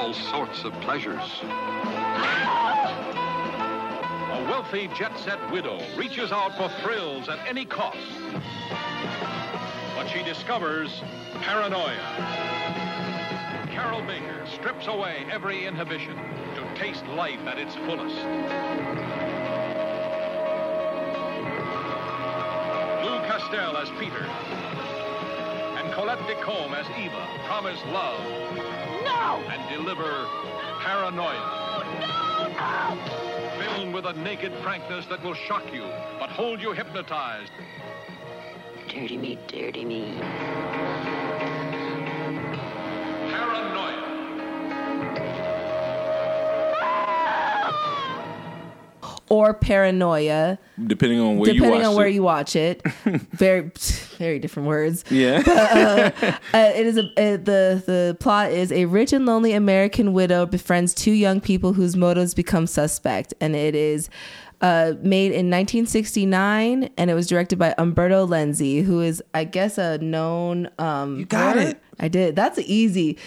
All sorts of pleasures. A wealthy jet set widow reaches out for thrills at any cost. But she discovers paranoia. Carroll Baker strips away every inhibition to taste life at its fullest. Lou Castel as Peter. And Colette Descombes as Eva promise love. No! And deliver paranoia. no, Filmed with a naked frankness that will shock you, but hold you hypnotized. Dirty me, dirty me. Paranoia. or Paranoia, Depending on where you watch it. depending watch on where it. you watch it. very, very different words. Yeah. uh, uh, it is a uh, the the plot is a rich and lonely American widow befriends two young people whose motives become suspect, and it is. Uh, made in 1969, and it was directed by Umberto Lenzi, who is, I guess, a known. Um, you got it. I did. That's easy.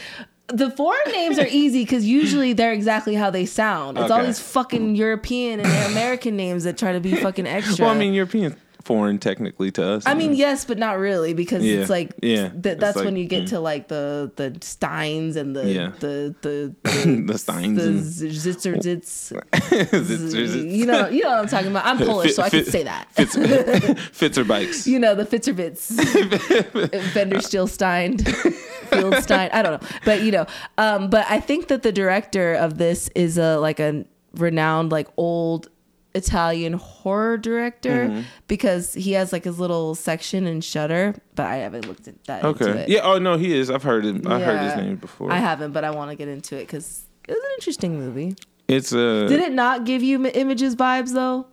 The foreign names are easy because usually they're exactly how they sound. It's all these fucking European and American names that try to be fucking extra. Well, I mean, European foreign technically to us. I mean, yes, but not really because Yeah. it's like Yeah. th- that's like, when you get mm. to like the the Steins and the Yeah. the the the Steins the and zitzer zits. Zitzers. You know, you know what I'm talking about. I'm Polish, so I can say that. Fitz, Fitzer bikes. you know the Fitzerbits, Fender Stein, Fieldstein. I don't know, but you know, um, but I think that the director of this is a like a renowned like old Italian horror director Mhm. because he has like his little section in Shudder, but I haven't looked at that. into Okay. it. Yeah. Oh no, he is. I've heard him. I heard his name before. I haven't, but I want to get into it because it was an interesting movie. It's uh. Did it not give you images vibes though?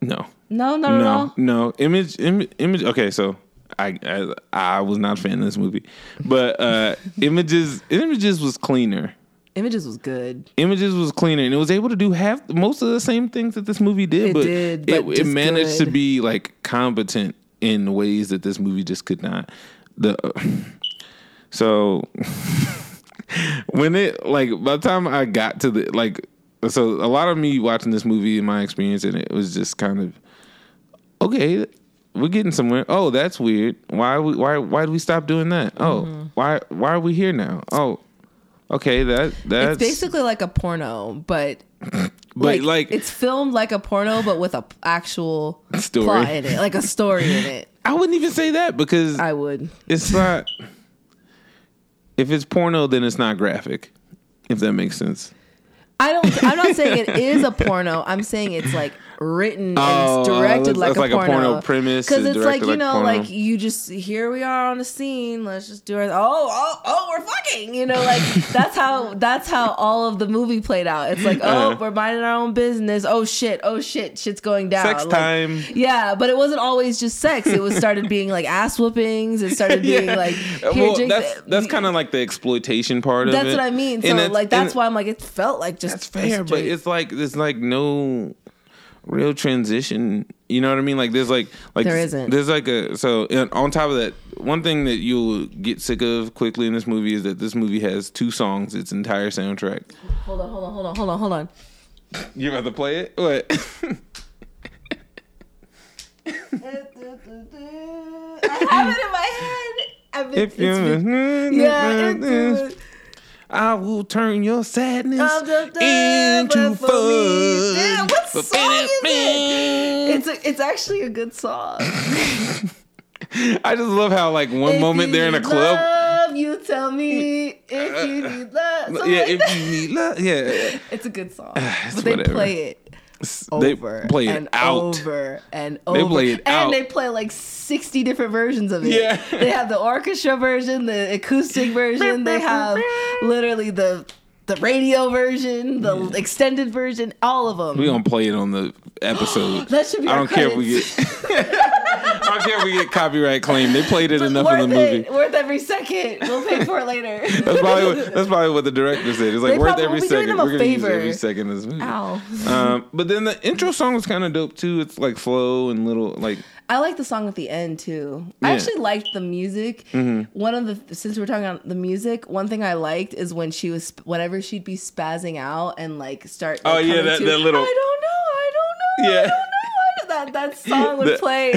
No. No, not at no, all. no. Image, Im- image. Okay, so I, I I was not a fan of this movie, but uh images images was cleaner. Images was good. Images was cleaner, and it was able to do half most of the same things that this movie did. It but did, it, but it just managed to be like competent in ways that this movie just could not. The so when it like by the time I got to the like so a lot of me watching this movie in my experience and it was just kind of okay we're getting somewhere oh that's weird why we why why do we stop doing that oh Mm-hmm. why why are we here now oh okay that that's it's basically like a porno, but but like, it's filmed like a porno, but with a p- actual Story. plot in it, like a story in it. I wouldn't even say that because I would. It's not. If it's porno, then it's not graphic. If that makes sense. I don't. I'm not saying it is a porno. I'm saying it's like written and Oh, it's directed that's- like, that's a like a porno. porno premise Because it's like you like know, porno. like you just here we are on a scene. Let's just do it. Oh, oh, oh, we're fucking. You know, like that's how that's how all of the movie played out. It's like oh, Uh-huh. we're minding our own business. Oh shit. Oh shit. Shit's going down. Sex Like, time. Yeah, but it wasn't always just sex. It was started being like ass whoopings. It started being Yeah. like here, well, that's that's kind of like the exploitation part of it. that's what I mean. So like that's why I'm like it felt like just That's fair, but it's like there's like no real transition. You know what I mean? Like there's like like There isn't. There's like a so on top of that, one thing that you'll get sick of quickly in this movie is that this movie has two songs. Its entire soundtrack. hold on, hold on, hold on, hold on, hold on. You about to play it? What? I have it in my head. I've been, if you, it's been- yeah, it's been- I will turn your sadness da, da, into but fun. Damn, what song is it? It's a, it's actually a good song. I just love how like one If moment they're in a club. Love, you tell me if you uh, need love. Uh, Something yeah, like if that. you need love, yeah. It's a good song, It's but they whatever. play it They over play it and out. over and They over. play it and out. they play like sixty different versions of it. Yeah. they have the orchestra version, the acoustic version. they have literally the the radio version, the extended version, all of them. We gonna play it on the episode. That should be I don't care if we get. I don't we get copyright claim. They played it enough in the movie. it, worth every second. We'll pay for it later. That's probably what, that's probably what the director said. It's like They worth every second. We're gonna use every second of this movie. Ow. Um, but then the intro song was kind of dope too. It's like slow and little like I like the song at the end too. I actually liked the music. Mhm. One of the since we're talking about the music, one thing I liked is when she was whenever she'd be spazzing out and like start. Oh, yeah, that- to, that little- I don't know. I don't know. yeah. I don't know. That that song would The- play,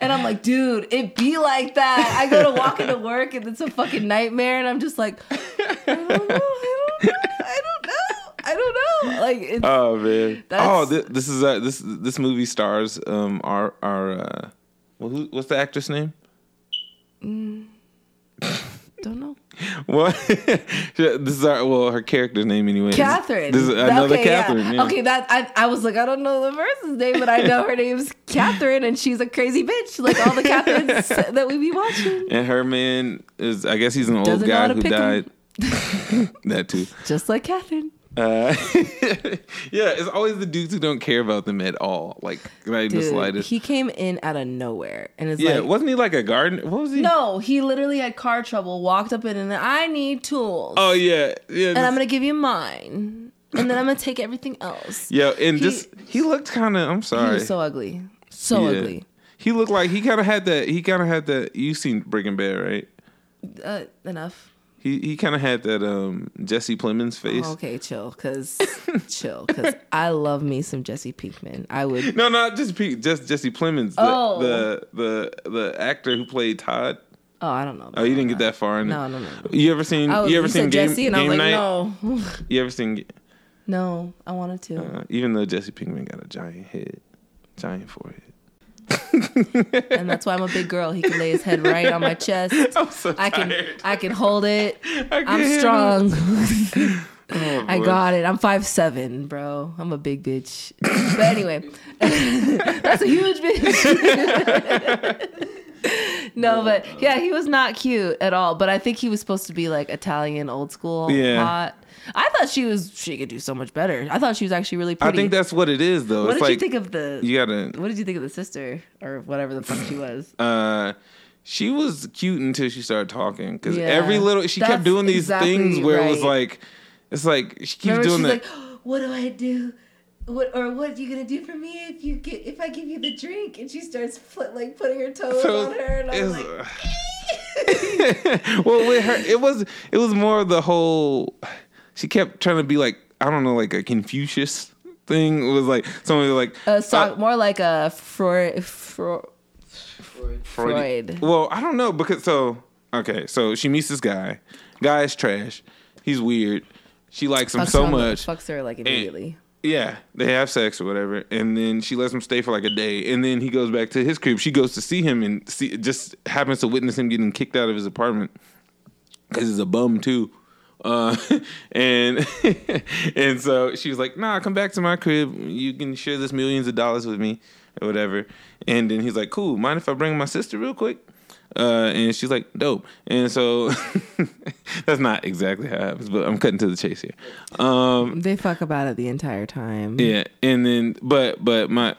and I'm like, dude, it be like that. I go to walk into work and it's a fucking nightmare, and I'm just like, I don't know. I don't know. I don't know. I don't know. Like, it's, Oh man! Oh, this, this is uh, this this movie stars um our our uh, who, what's the actress name? mm, don't know. What? this is our well her character's name anyway. Catherine. This is another okay. Catherine. yeah. Okay, that I, I was like, I don't know the person's name, but I know her name's Catherine, and she's a crazy bitch, like all the Catherines that we be watching. And her man is I guess he's an old Doesn't guy who died. that too. Just like Catherine. Uh, yeah, it's always the dudes who don't care about them at all. Like not even the Dude, slightest. he came in out of nowhere, and it's yeah, like, wasn't he like a gardener? What was he? no, he literally had car trouble. Walked up in and I need tools, Oh yeah, yeah. and I'm gonna give you mine, and then I'm gonna take everything else. Yeah, and He- just he looked kind of. I'm He sorry. was so ugly, so Yeah. ugly. He looked like he kind of had that. He kind of had that. You seen Breaking Bad, right? Uh, enough. He he kind of had that um Jesse Plemons face. Oh, okay, chill, cause chill, cause I love me some Jesse Pinkman. I would. No, not just Pete, just Jesse Plemons, the, Oh. the the the actor who played Todd. Oh, I don't know. Oh, you didn't get that far in it. No, no, no, no. You ever seen? Was, you ever seen said Game, Jesse, and I Game was like, Night? no, You ever seen? no, I wanted to. Uh, even though Jesse Pinkman got a giant head, giant forehead. and that's why I'm a big girl. He can lay his head right on my chest. I'm so I can, tired. I can hold it. I I'm can't strong. Oh, I got it. I'm five seven, bro. I'm a big bitch. But anyway, that's a huge bitch. no, but yeah, he was not cute at all. But I think he was supposed to be like Italian, old school, Yeah. hot. I thought she was. She could do so much better. I thought she was actually really pretty. I think that's what it is, though. What it's did like you think of the? you gotta. What did you think of the sister or whatever the fuck she was? Uh, she was cute until she started talking because Yeah. every little she kept doing these exactly things where it was like, it's like she keeps Remember, doing she's that. like, "What do I do? What or what are you gonna do for me if you get if I give you the drink?" And she starts put, like putting her toes So on her, and I'm like, well, with her, it was it was more of the whole. She kept trying to be like I don't know, like a Confucius thing. It was like somebody like uh, so, more like a Freud. Freud. Freud. Well, I don't know because so okay, so she meets this guy. Guy is trash. He's weird. She likes him fucks so her- much. Fucks her like immediately. Yeah, they have sex or whatever, and then she lets him stay for like a day, and then he goes back to his crib. She goes to see him, and see, just happens to witness him getting kicked out of his apartment because he's a bum too. Uh, and and so she was like, "Nah, come back to my crib. You can share this millions of dollars with me, or whatever." And then he's like, "Cool. Mind if I bring my sister real quick?" Uh, and she's like, "Dope." And so that's not exactly how it happens, but I'm cutting to the chase here. Um, They fuck about it the entire time. yeah, and then but but my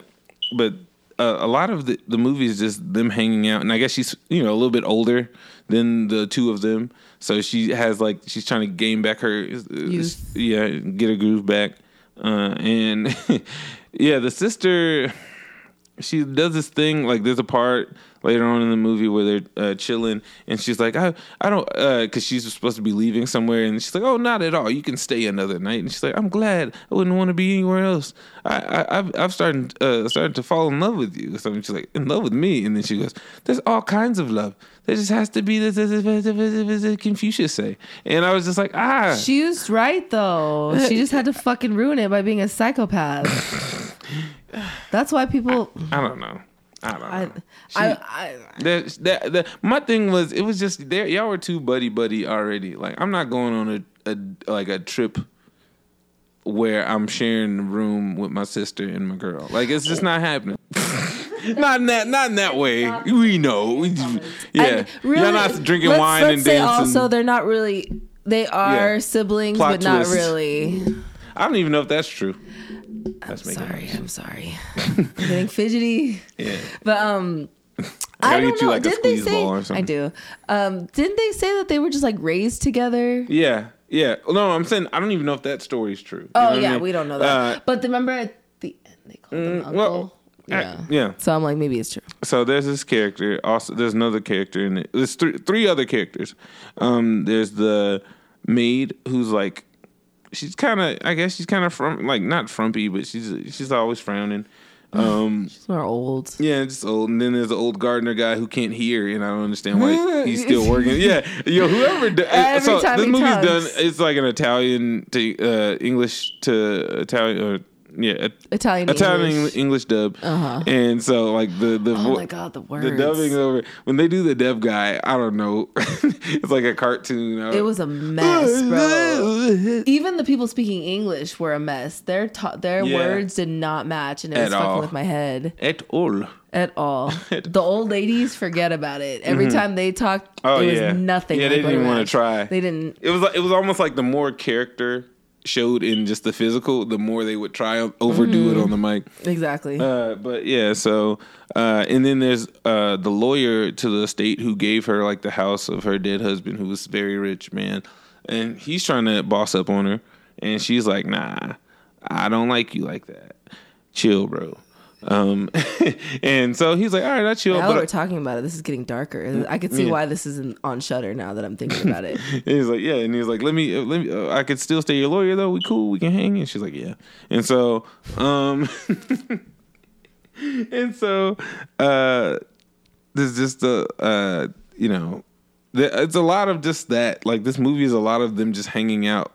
but uh, a lot of the the movie is just them hanging out, and I guess she's you know a little bit older than the two of them, so she has like she's trying to gain back her Youth. yeah, get her groove back, uh, and yeah, the sister she does this thing like there's a part later on in the movie where they're uh, chilling and she's like i i don't uh because she's supposed to be leaving somewhere and she's like oh not at all. You can stay another night and she's like i'm glad. I wouldn't want to be anywhere else. I, I i've i've started uh started to fall in love with you something. She's like in love with me? And then she goes there's all kinds of love. There just has to be this, this, this, this, this, this confucius say. And i was just like ah. She was right though. She just had to fucking ruin it by being a psychopath. That's why people. i don't know i don't know I, I, I, That, that, that, my thing was, it was just there. Y'all were too buddy buddy already. Like, I'm not going on a, a like a trip where I'm sharing the room with my sister and my girl. Like, it's just not happening. not in that, not in that way. We know. We, yeah, really, y'all not drinking let's- wine let's and say dancing. Also, they're not really. They are Yeah. siblings, Plot but not really. I don't even know if that's true. That's making Sorry, I'm sorry. I'm getting fidgety. Yeah. But um, I I don't you know. like Did they say? I do. Um, didn't they say that they were just like raised together? Yeah, yeah. No, I'm saying I don't even know if that story is true. You know Oh I yeah, mean? we don't know that. Uh, but remember at the end they called him mm, uncle. well, yeah. yeah. So I'm like, maybe it's true. So there's this character. Also, there's another character in it. There's three three other characters. Um, there's the maid who's like, she's kind of, I guess she's kind of from like not frumpy, but she's she's always frowning. Um, she's more old. Yeah, just old. And then there's the old gardener guy who can't hear, and I don't understand why he's still working. Yeah, yo, whoever. Do, Every so time this movie's talks. done. It's like an Italian to uh, English to Italian. Or, yeah, Italian Italian English. English, dub. Uh-huh. And so like the the Oh my God, the words, the dubbing over when they do the dub guy. I don't know. it's like a cartoon. It was a mess, bro. Even the people speaking English were a mess. Their ta- their Yeah. words did not match, and it At was fucking with my head at all. at all. the old ladies forget about it. Every Mhm. time they talked, Oh it was yeah, nothing. Yeah, like they didn't even want to try. They didn't. It was like, it was almost like the more character showed in just the physical, the more they would try overdo it Mhm. on the mic. Exactly. Uh, but yeah, so uh, and then there's uh, the lawyer to the estate who gave her like the house of her dead husband, who was very rich man, and he's trying to boss up on her, and she's like, "Nah, I don't like you like that. Chill, bro." Um, and so he's like, "All right, I chill." now but we're talking about it, this is getting darker. I could see Yeah. why this isn't on Shudder now that I'm thinking about it. And he's like, yeah, and he's like, let me, uh, let me, uh, I could still stay your lawyer though. We cool, we can hang. And she's like, yeah. And so, um, and so, uh, there's just the, uh, you know, the, it's a lot of just that. Like this movie is a lot of them just hanging out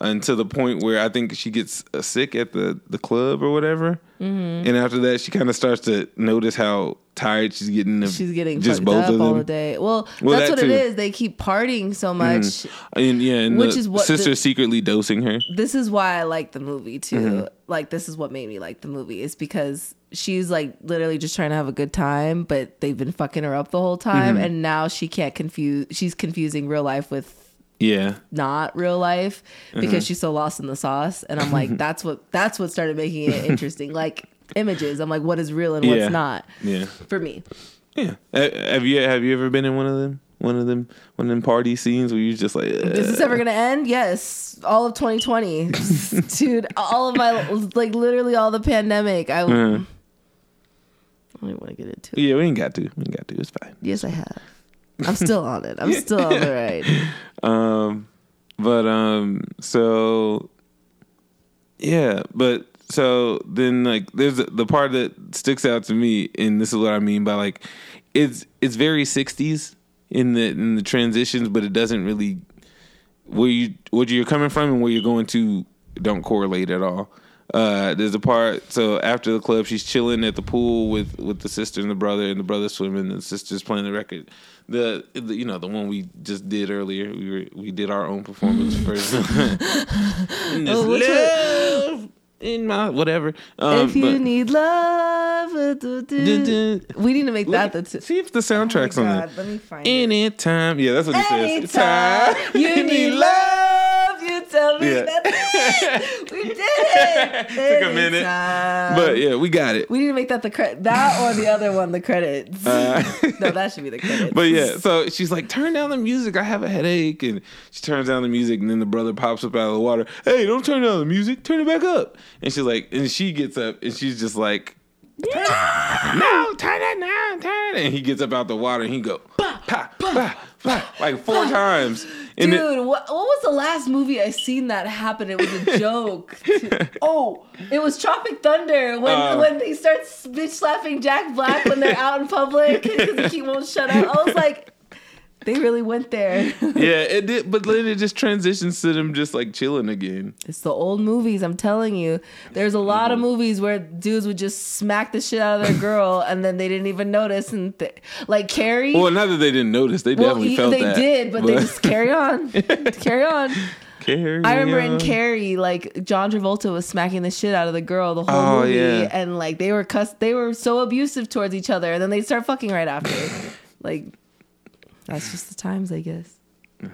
and to the point where I think she gets uh, sick at the the club or whatever. Mhm. And after that, she kind of starts to notice how tired she's getting. She's getting just fucked both up of all them. the day. Well, Well, that's that what it too. is. They keep partying so much. Mhm. And yeah, and Which is what sister the- secretly dosing her. This is why I like the movie too. Mhm. Like this is what made me like the movie is because she's like literally just trying to have a good time, but they've been fucking her up the whole time, Mhm. and now she can't confuse. She's confusing real life with Yeah. not real life because Mhm. she's so lost in the sauce. And I'm like, that's what that's what started making it interesting. like images, I'm like, what is real and what's Yeah. not Yeah. for me. Yeah. Uh, Have you have you ever been in one of them? One of them one of them party scenes where you're just like Is this ever gonna end? Yes, all of 2020, dude. All of my like literally all the pandemic. I, Uh, I don't even want to get into. it. Yeah, we ain't got to. We ain't got to. It's fine. Yes, I have. I'm still on it. I'm still on the ride. Um, but um, so yeah, but so then like there's the part that sticks out to me, and this is what I mean by like it's it's very '60s in the in the transitions, but it doesn't really where you where you're coming from and where you're going to don't correlate at all. Uh, there's a part so after the club, she's chilling at the pool with with the sister and the brother, and the brother swimming, and the sister's playing the record. The, the you know the one we just did earlier. We were we did our own performance first. In this Oh, love in my whatever. Um, if you but- need love, uh, do, do. we need to make that the. T- see if the soundtrack's on God, it. let me find it. Anytime, yeah, that's what he says. Anytime you need love, tell me Yeah. that we did it. Took a minute, but yeah, we got it. we need to make that the credit. That or the other one, the credits. Uh, no, that should be the credits. But yeah, so she's like, turn down the music. I have a headache. And she turns down the music, and then the brother pops up out of the water. Hey, don't turn down the music. Turn it back up. And she's like, and she gets up, and she's just like, no, turn it now, turn it. And he gets up out of the water, and he go, pa, pa, pa, pa, like four times. Dude, then- what, what was the last movie I seen that happen? It was a joke. oh, it was Tropic Thunder when Uh. when they start bitch slapping Jack Black when they're out in public because he won't shut up. I was like, they really went there. yeah, it did, but then it just transitions to them just like chilling again. It's the old movies, I'm telling you. There's a lot Mm-hmm. of movies where dudes would just smack the shit out of their girl and then they didn't even notice. And th- like Carrie, Well, not that they didn't notice, they well, definitely he- felt they that. They did, but, they just carry on, carry on. Carry I remember in. Carrie, like John Travolta was smacking the shit out of the girl the whole Oh, movie, yeah. and like they were cuss, they were so abusive towards each other, and then they start fucking right after. like that's just the times, I guess.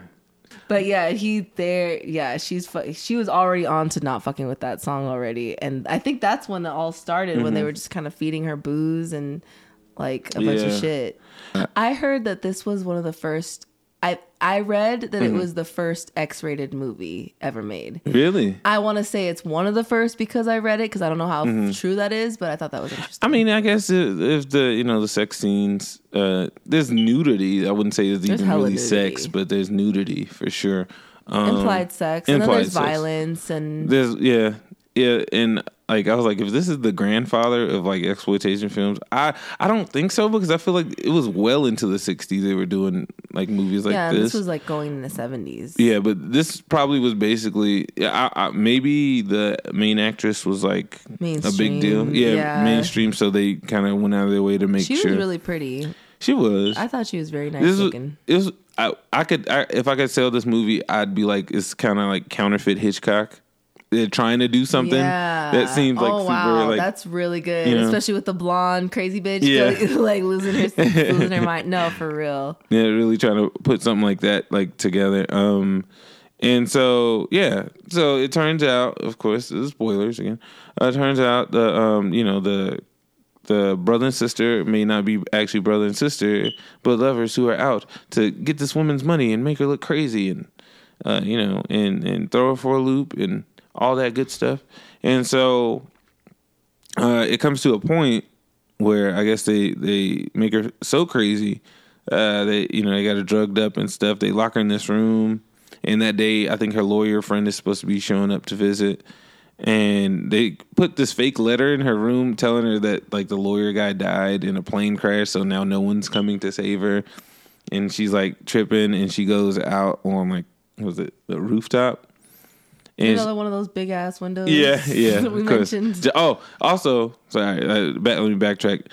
But yeah, he there. Yeah, she's fu- she was already on to not fucking with that song already, and I think that's when it all started when they Mhm. were just kind of feeding her booze and like a bunch of shit. I heard that this was one of the first. I read that Mhm. it was the first X-rated movie ever made. Really? I want to say it's one of the first because I read it because I don't know how Mhm. true that is, but I thought that was interesting. I mean, I guess if if the you know the sex scenes, uh, there's nudity. I wouldn't say there's, There's even really sex, but there's nudity for sure. Um, implied sex, and then there's sex. violence, and There's yeah, yeah, and like I was like, if this is the grandfather of like exploitation films, I I don't think so because I feel like it was well into the '60s they were doing like movies like yeah, this. this was like going in the seventies. Yeah, but this probably was basically yeah, I, I, maybe the main actress was like a big deal. Yeah, yeah. mainstream. So they kind of went out of their way to make She sure she was really pretty. she was. I thought she was very nice this was, looking. it was. I, I could I, if I could sell this movie, I'd be like it's kind of like counterfeit Hitchcock. They're trying to do something yeah. that seems like oh super wow, like that's really good, you know. especially with the blonde crazy bitch, Yeah. like, losing her losing her mind. No, for real. yeah, really trying to put something like that like together. Um, and so yeah, so it turns out, of course, this is spoilers again. Uh, it turns out the um, you know the the brother and sister may not be actually brother and sister, but lovers who are out to get this woman's money and make her look crazy and uh, you know and and throw her for a loop and all that good stuff. And so uh, it comes to a point where I guess they they make her so crazy. Uh, they you know they got her drugged up and stuff. They lock her in this room, and that day I think her lawyer friend is supposed to be showing up to visit, and they put this fake letter in her room telling her that like the lawyer guy died in a plane crash, so now no one's coming to save her, and she's like tripping, and she goes out on like what was it the rooftop, And Another one of those big ass windows. yeah, yeah. that we mentioned. Oh, also, sorry. Uh, back, let me backtrack.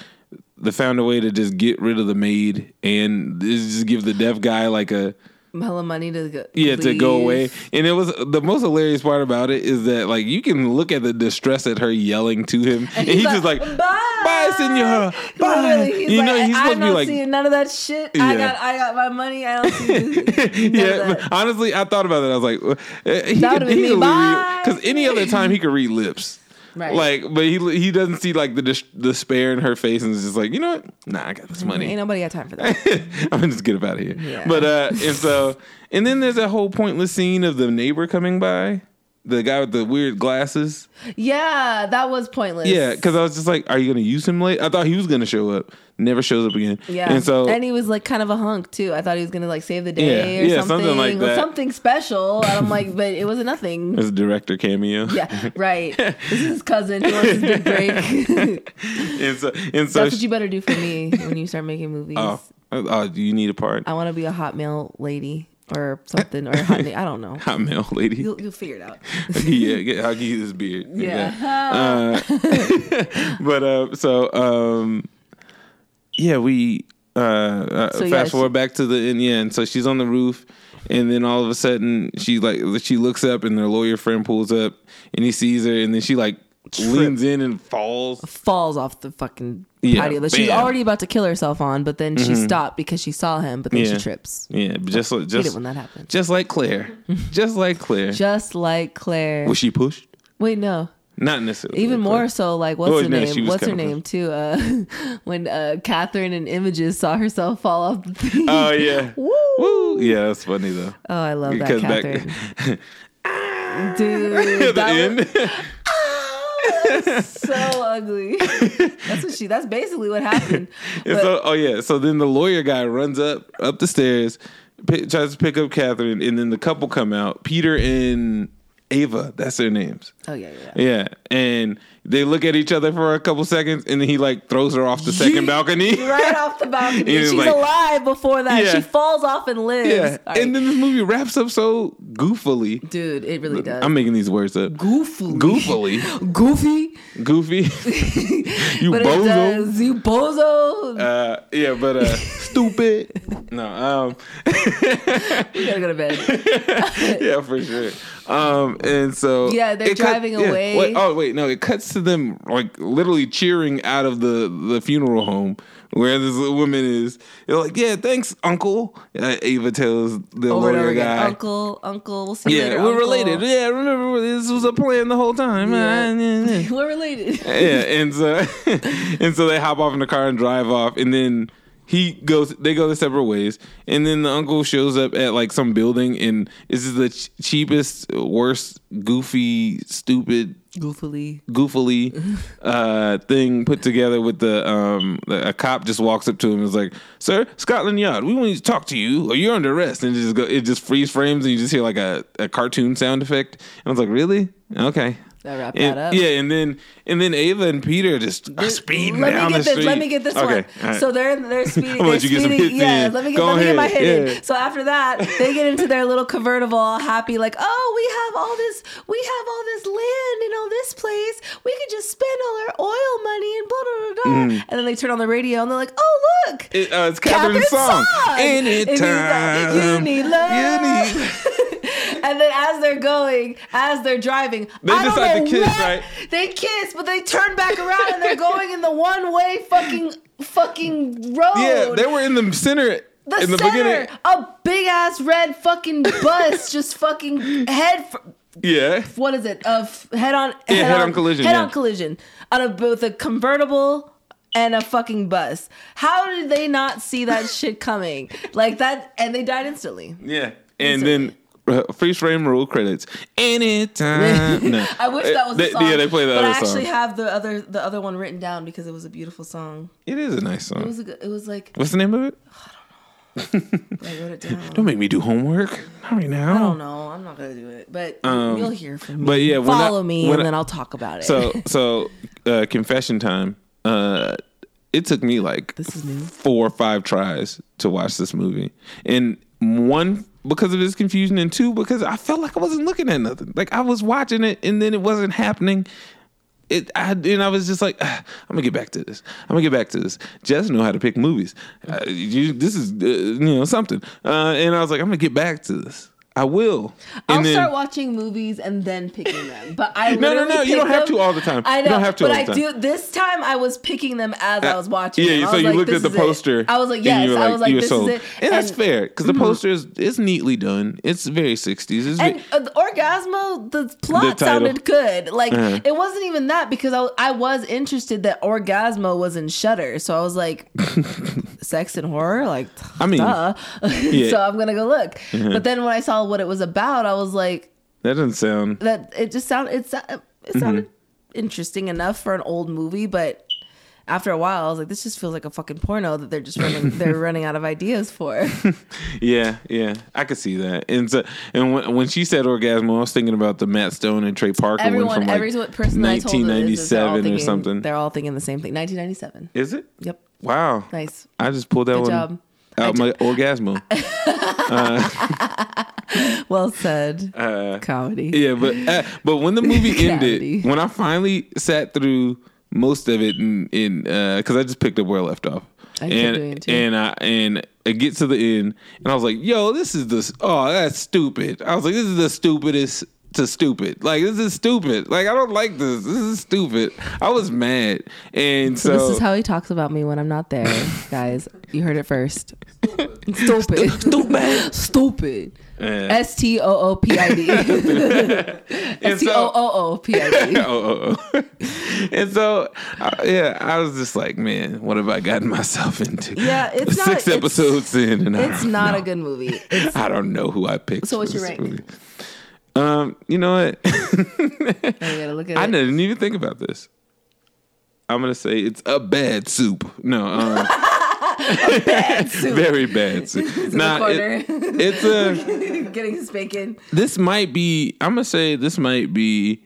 They found a way to just get rid of the maid and just give the deaf guy like a Hella money to go. yeah to go away. And it was the most hilarious part about it is that like you can look at the distress at her yelling to him, and, he's, just like, bye, bye, senora, bye. He's you like, know, he's supposed to be like, seeing none of that shit. Yeah. I got, I got my money. I don't see. yeah. Honestly, I thought about that. I was like, uh, he That could, me. Bye. because any other time he could read lips. Right. Like, but he he doesn't see like the dis- despair in her face, and is just like, you know what? Nah, I got this money. Ain't nobody got time for that. I'm gonna just get up out of here. Yeah. But uh, and so, and then there's that whole pointless scene of the neighbor coming by, the guy with the weird glasses. yeah, that was pointless. Yeah, because I was just like, are you gonna use him late? I thought he was gonna show up. Never shows up again. Yeah, and so and he was like kind of a hunk too. I thought he was gonna like save the day Yeah, or yeah, something, something like that. something special. And I'm like, but it wasn't nothing. there's a director cameo. Yeah, right. this is his cousin. He wants his big break. and so and so That's what you better do for me when you start making movies. oh, oh, do you need a part? I want to be a hot male lady or something or hot. I don't know. Hot male lady. You'll, you'll figure it out. yeah, get, I'll give you this beard. Yeah. Uh, but uh, so um, yeah, we uh, uh So, fast yeah, she- forward back to the end. Yeah, and so she's on the roof, and then all of a sudden she like she looks up, and their lawyer friend pulls up, and he sees her, and then she like leans in and falls. Falls off the fucking Yeah, patio that she's already about to kill herself on, but then she Mhm. stopped because she saw him, but then yeah. she trips. Yeah, just like just when that happens. Just like Claire, just like Claire. Just like Claire. Was she pushed? Wait, no. Not necessarily. Even like more Claire. so, like what's Oh, her no, name? What's her name too? Uh, when uh, Catherine and Images saw herself fall off the thing. Oh yeah. Woo! Woo! Yeah, that's funny though. Oh, I love that Because back- Catherine. Dude, the end. was so ugly. That's what she. That's basically what happened. But- so, oh yeah. So then the lawyer guy runs up up the stairs, pi tries to pick up Catherine, and then the couple come out. Peter and Ava. That's their names. oh yeah, yeah. Yeah, and they look at each other for a couple seconds, and then he like throws her off the second balcony. Right off the balcony. And She's like- alive before that. Yeah. She falls off and lives. Yeah, right. and then this movie wraps up so goofily. Dude, it really does. I'm making these words up. Goofily. Goofily. Goofy. Goofy. you but bozo. You bozo. Uh, yeah, but uh, stupid. No, um, you gotta go to bed. yeah, for sure. Um, and so Yeah, they're cut- driving yeah, away. wait, oh wait, no, it cuts to them like literally cheering out of the the funeral home where this woman is. They're like, "Yeah, thanks, Uncle." Uh, Ava tells the Over over lawyer again. guy. Uncle, uncle, We'll see yeah, later, we're uncle. related. Yeah, remember this was a plan the whole time. Yeah. we're related. yeah, and so and so they hop off in the car and drive off, and then he goes. They go their separate ways, and then the uncle shows up at like some building, and this is the ch- cheapest, worst, goofy, stupid, Goofily. goofily uh, thing put together with the um a cop just walks up to him and is like, "Sir, Scotland Yard, we want to talk to you, or you're under arrest." And it just go, it just freeze frames, and you just hear like a, a cartoon sound effect. And I was like, "Really? Okay." That wrap And- that up. Yeah, and then and then Ava and Peter just are speeding Let down me get the this. street. Let me get this okay, one. right. So they're they're speeding. They're let you get some speeding. yeah, in. let me get Go let me get my hit yeah. in. So after that, they get into their little convertible, all happy, like, oh, we have all this, we have all this land in all this place. We could just spend all our oil money and blah blah blah. blah. Mhm. And then they turn on the radio and they're like, oh look, It, uh, it's Catherine's song. And he's Anytime you need love. you need- and then as they're going, as they're driving, They I don't to know kiss, what- right? They kiss, but they turn back around and they're going in the one way fucking fucking road. Yeah, they were in the center the in the center, beginning. a big ass red fucking bus, just fucking head. Yeah. what is it? Of head on Yeah, head-on collision, Head yeah. on collision on a both a convertible and a fucking bus. How did they not see that shit coming? Like that, and they died instantly. Yeah, and then uh, freeze frame rule credits. Anytime. no. I wish that was the They- song. Yeah, they play the but I actually song. have the other the other one written down because it was a beautiful song. It is a nice song. It was a good, it was like What's the name of it? I wrote it down. Don't make me do homework. Not right now. I don't know. I'm not gonna do it, but Um, you'll hear from me. But yeah, when I- follow me, and I- then I'll talk about it. So so uh, confession time. Uh, it took me like this is new. four or five tries to watch this movie, and one because of his confusion, and two because I felt like I wasn't looking at nothing. Like I was watching it, and then it wasn't happening. It, I, and I was just like, "Ah, I'm gonna get back to this. I'm gonna get back to this. Jess know how to pick movies. Uh, you, this is, uh, you know, something. Uh, and I was like, I'm gonna get back to this. I will. I'll And then- start watching movies and then picking them. But I No, no, no, you don't have to all the time. I You don't have to but all the I do. This time I was picking them as I was watching. Yeah. So you like, looked at the is it. poster. I was like, and yes. I was like, you were this sold. is it. And, that's fair because the Mhm. poster is it's neatly done. It's very 60s. It's And uh, the Orgasmo, the plot The sounded good. Like Uh-huh. it wasn't even that because I, I was interested that Orgasmo was in Shudder, so I was like, sex and horror, like I mean, duh. yeah. so I'm gonna go look. Uh-huh. But then when I saw what it was about, I was like, that doesn't sound. that it just sounded it, sou- it sounded interesting enough for an old movie, but after a while, I was like, this just feels like a fucking porno that they're just running they're running out of ideas for. Yeah, yeah, I could see that. And so, and when, when she said orgasm, I was thinking about the Matt Stone and Trey Parker one from like every person I told it is, is they're all 1997 or thinking, something. They're all thinking the same thing. 1997. Is it? Yep. Wow. Nice. I just pulled that Good one job. out my orgasmo. uh, Well said. uh, Comedy. Yeah, but uh, but when the movie ended, when I finally sat through most of it in in uh, because I just picked up where I left off, I kept and doing it too. and I and I get to the end, and I was like, "Yo, this is the oh, that's stupid." I was like, "This is the stupidest." To stupid, like this is stupid. Like I don't like this. This is stupid. I was mad, and So, so, this is how he talks about me when I'm not there, guys. You heard it first. Stupid. Stupid. Stupid. Yeah. S T O O P I D. S T O O O P I D. oh, oh, oh. and so, uh, yeah, I was just like, man, what have I gotten myself into? Yeah, it's not- six it's- episodes in, and It's not know. a good movie. It's, I don't know who I picked. So what's your rank? movie. Um, you know what? I gotta look at I it. didn't even think about this. I'm gonna say it's a bad soup. No, um, bad soup. very bad soup. It's in the it- it's a. getting his bacon. This might be. I'm gonna say this might be.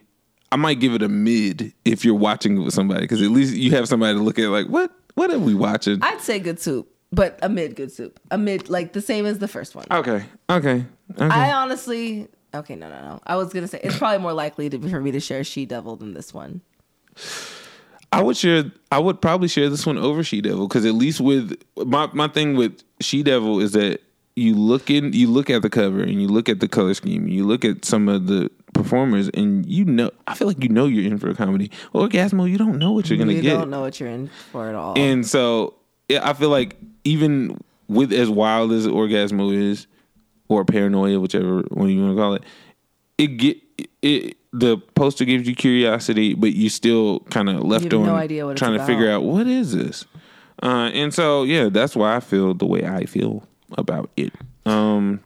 I might give it a mid if you're watching it with somebody because at least you have somebody to look at. Like, what? What are we watching? I'd say good soup, but a mid good soup. A mid like the same as the first one. Okay. Okay. Okay. I honestly okay, no, no, no. I was gonna say it's probably more likely to, for me to share She Devil than this one. I would share. I would probably share this one over She Devil because at least with my my thing with She Devil is that you look in, you look at the cover and you look at the color scheme, you look at some of the performers, and you know. I feel like you know you're in for a comedy. Orgasmo, you don't know what you're gonna you get. don't know what you're in for at all. And so yeah, I feel like even with as wild as Orgasmo is, or Paranoia, whichever one you want to call it, it get it. The poster gives you curiosity, but you still kind of left on no idea what trying to about. figure out what is this. Uh, and so yeah, that's why I feel the way I feel about it. Um,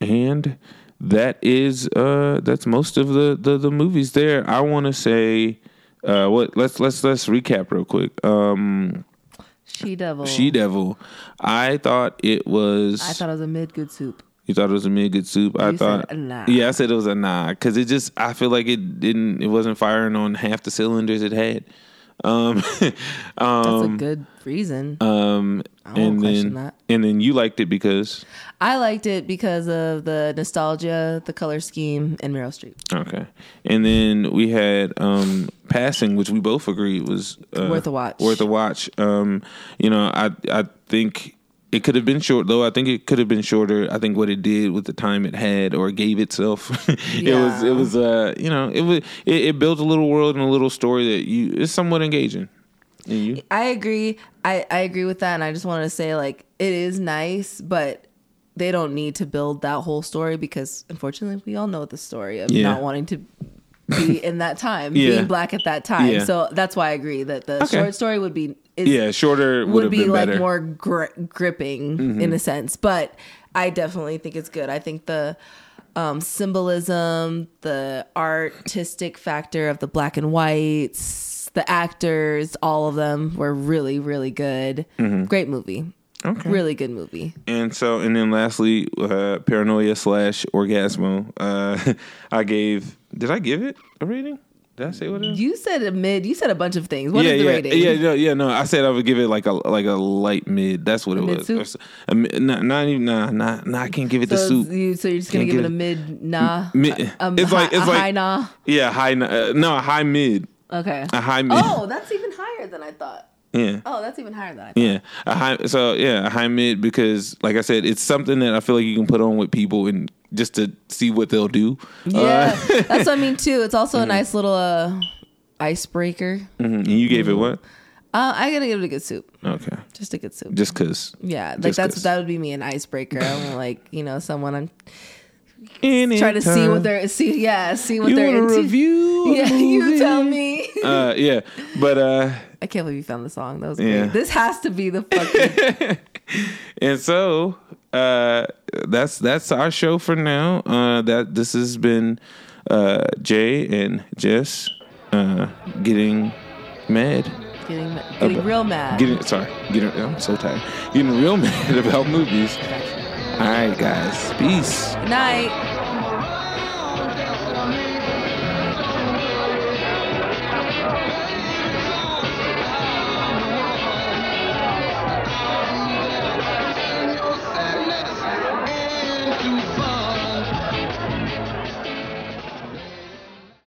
and that is uh that's most of the the, the movies there. I want to say uh what let's let's let's recap real quick. Um She Devil. She Devil. I thought it was I thought it was a mid good soup. You thought it was a mid good soup. I thought said nah. Yeah, I said it was a nah cuz it just I feel like it didn't it wasn't firing on half the cylinders it had. Um That's a um good reason. um I won't and then that. and then you liked it because I liked it because of the nostalgia, the color scheme, and Meryl Streep. Okay. And then we had um passing, which we both agreed was uh, Worth a watch. Worth a watch. Um, you know, I I think it could have been short though. I think it could have been shorter. I think what it did with the time it had or gave itself, it was it was uh you know it was it, it built a little world and a little story that you is somewhat engaging. And you I agree. I, I agree with that. And I just wanted to say, like, it is nice, but they don't need to build that whole story because, unfortunately, we all know the story of Yeah. not wanting to be in that time, Yeah. being black at that time. Yeah. So that's why I agree that the Okay. short story would be is, yeah, shorter would, would be like better. more gri- gripping Mhm. in a sense. But I definitely think it's good. I think the um, symbolism, the artistic factor of the black and whites, the actors, all of them were really, really good. Mhm. Great movie. Okay. Really good movie. And so, and then lastly, uh, paranoia slash orgasmo. Uh, I gave. Did I give it a rating? Did I say what? It is? You said a mid. You said a bunch of things. What is yeah, the yeah, rating? yeah, no, yeah. No, I said I would give it like a like a light mid. That's what it mid was. soup? Or s- A, nah, not even nah, nah, nah. I can't give it So, the soup. You, so you're just gonna Can't give it a mid nah. Mid- a, a it's like- it's a like- high nah. Yeah, high. Uh, no, a high mid. Okay. A high mid. Oh, that's even higher than I thought. Yeah. Oh, that's even higher than I thought. Yeah, a high. So yeah, a high mid because, like I said, it's something that I feel like you can put on with people and just to see what they'll do. Yeah, Uh, that's what I mean too. It's also a Mhm. nice little uh, icebreaker. mhm. And you gave it what? Uh, I gotta give it a good soup. Okay. Just a good soup. Just cause. Yeah, like Just that's 'cause. that would be me an icebreaker. I'm like you know someone I'm Anytime. trying to see what they're see yeah see what You they're into. review? of Yeah, the you tell me. Uh, yeah, but uh, I can't believe you found the song. That was Yeah. great. This has to be the fucking. and so uh, that's that's our show for now. Uh, that this has been uh, Jay and Jess uh, getting mad. getting getting About- real mad. Getting sorry, getting I'm so tired. Getting real mad about movies. All right, guys. Peace. Good night.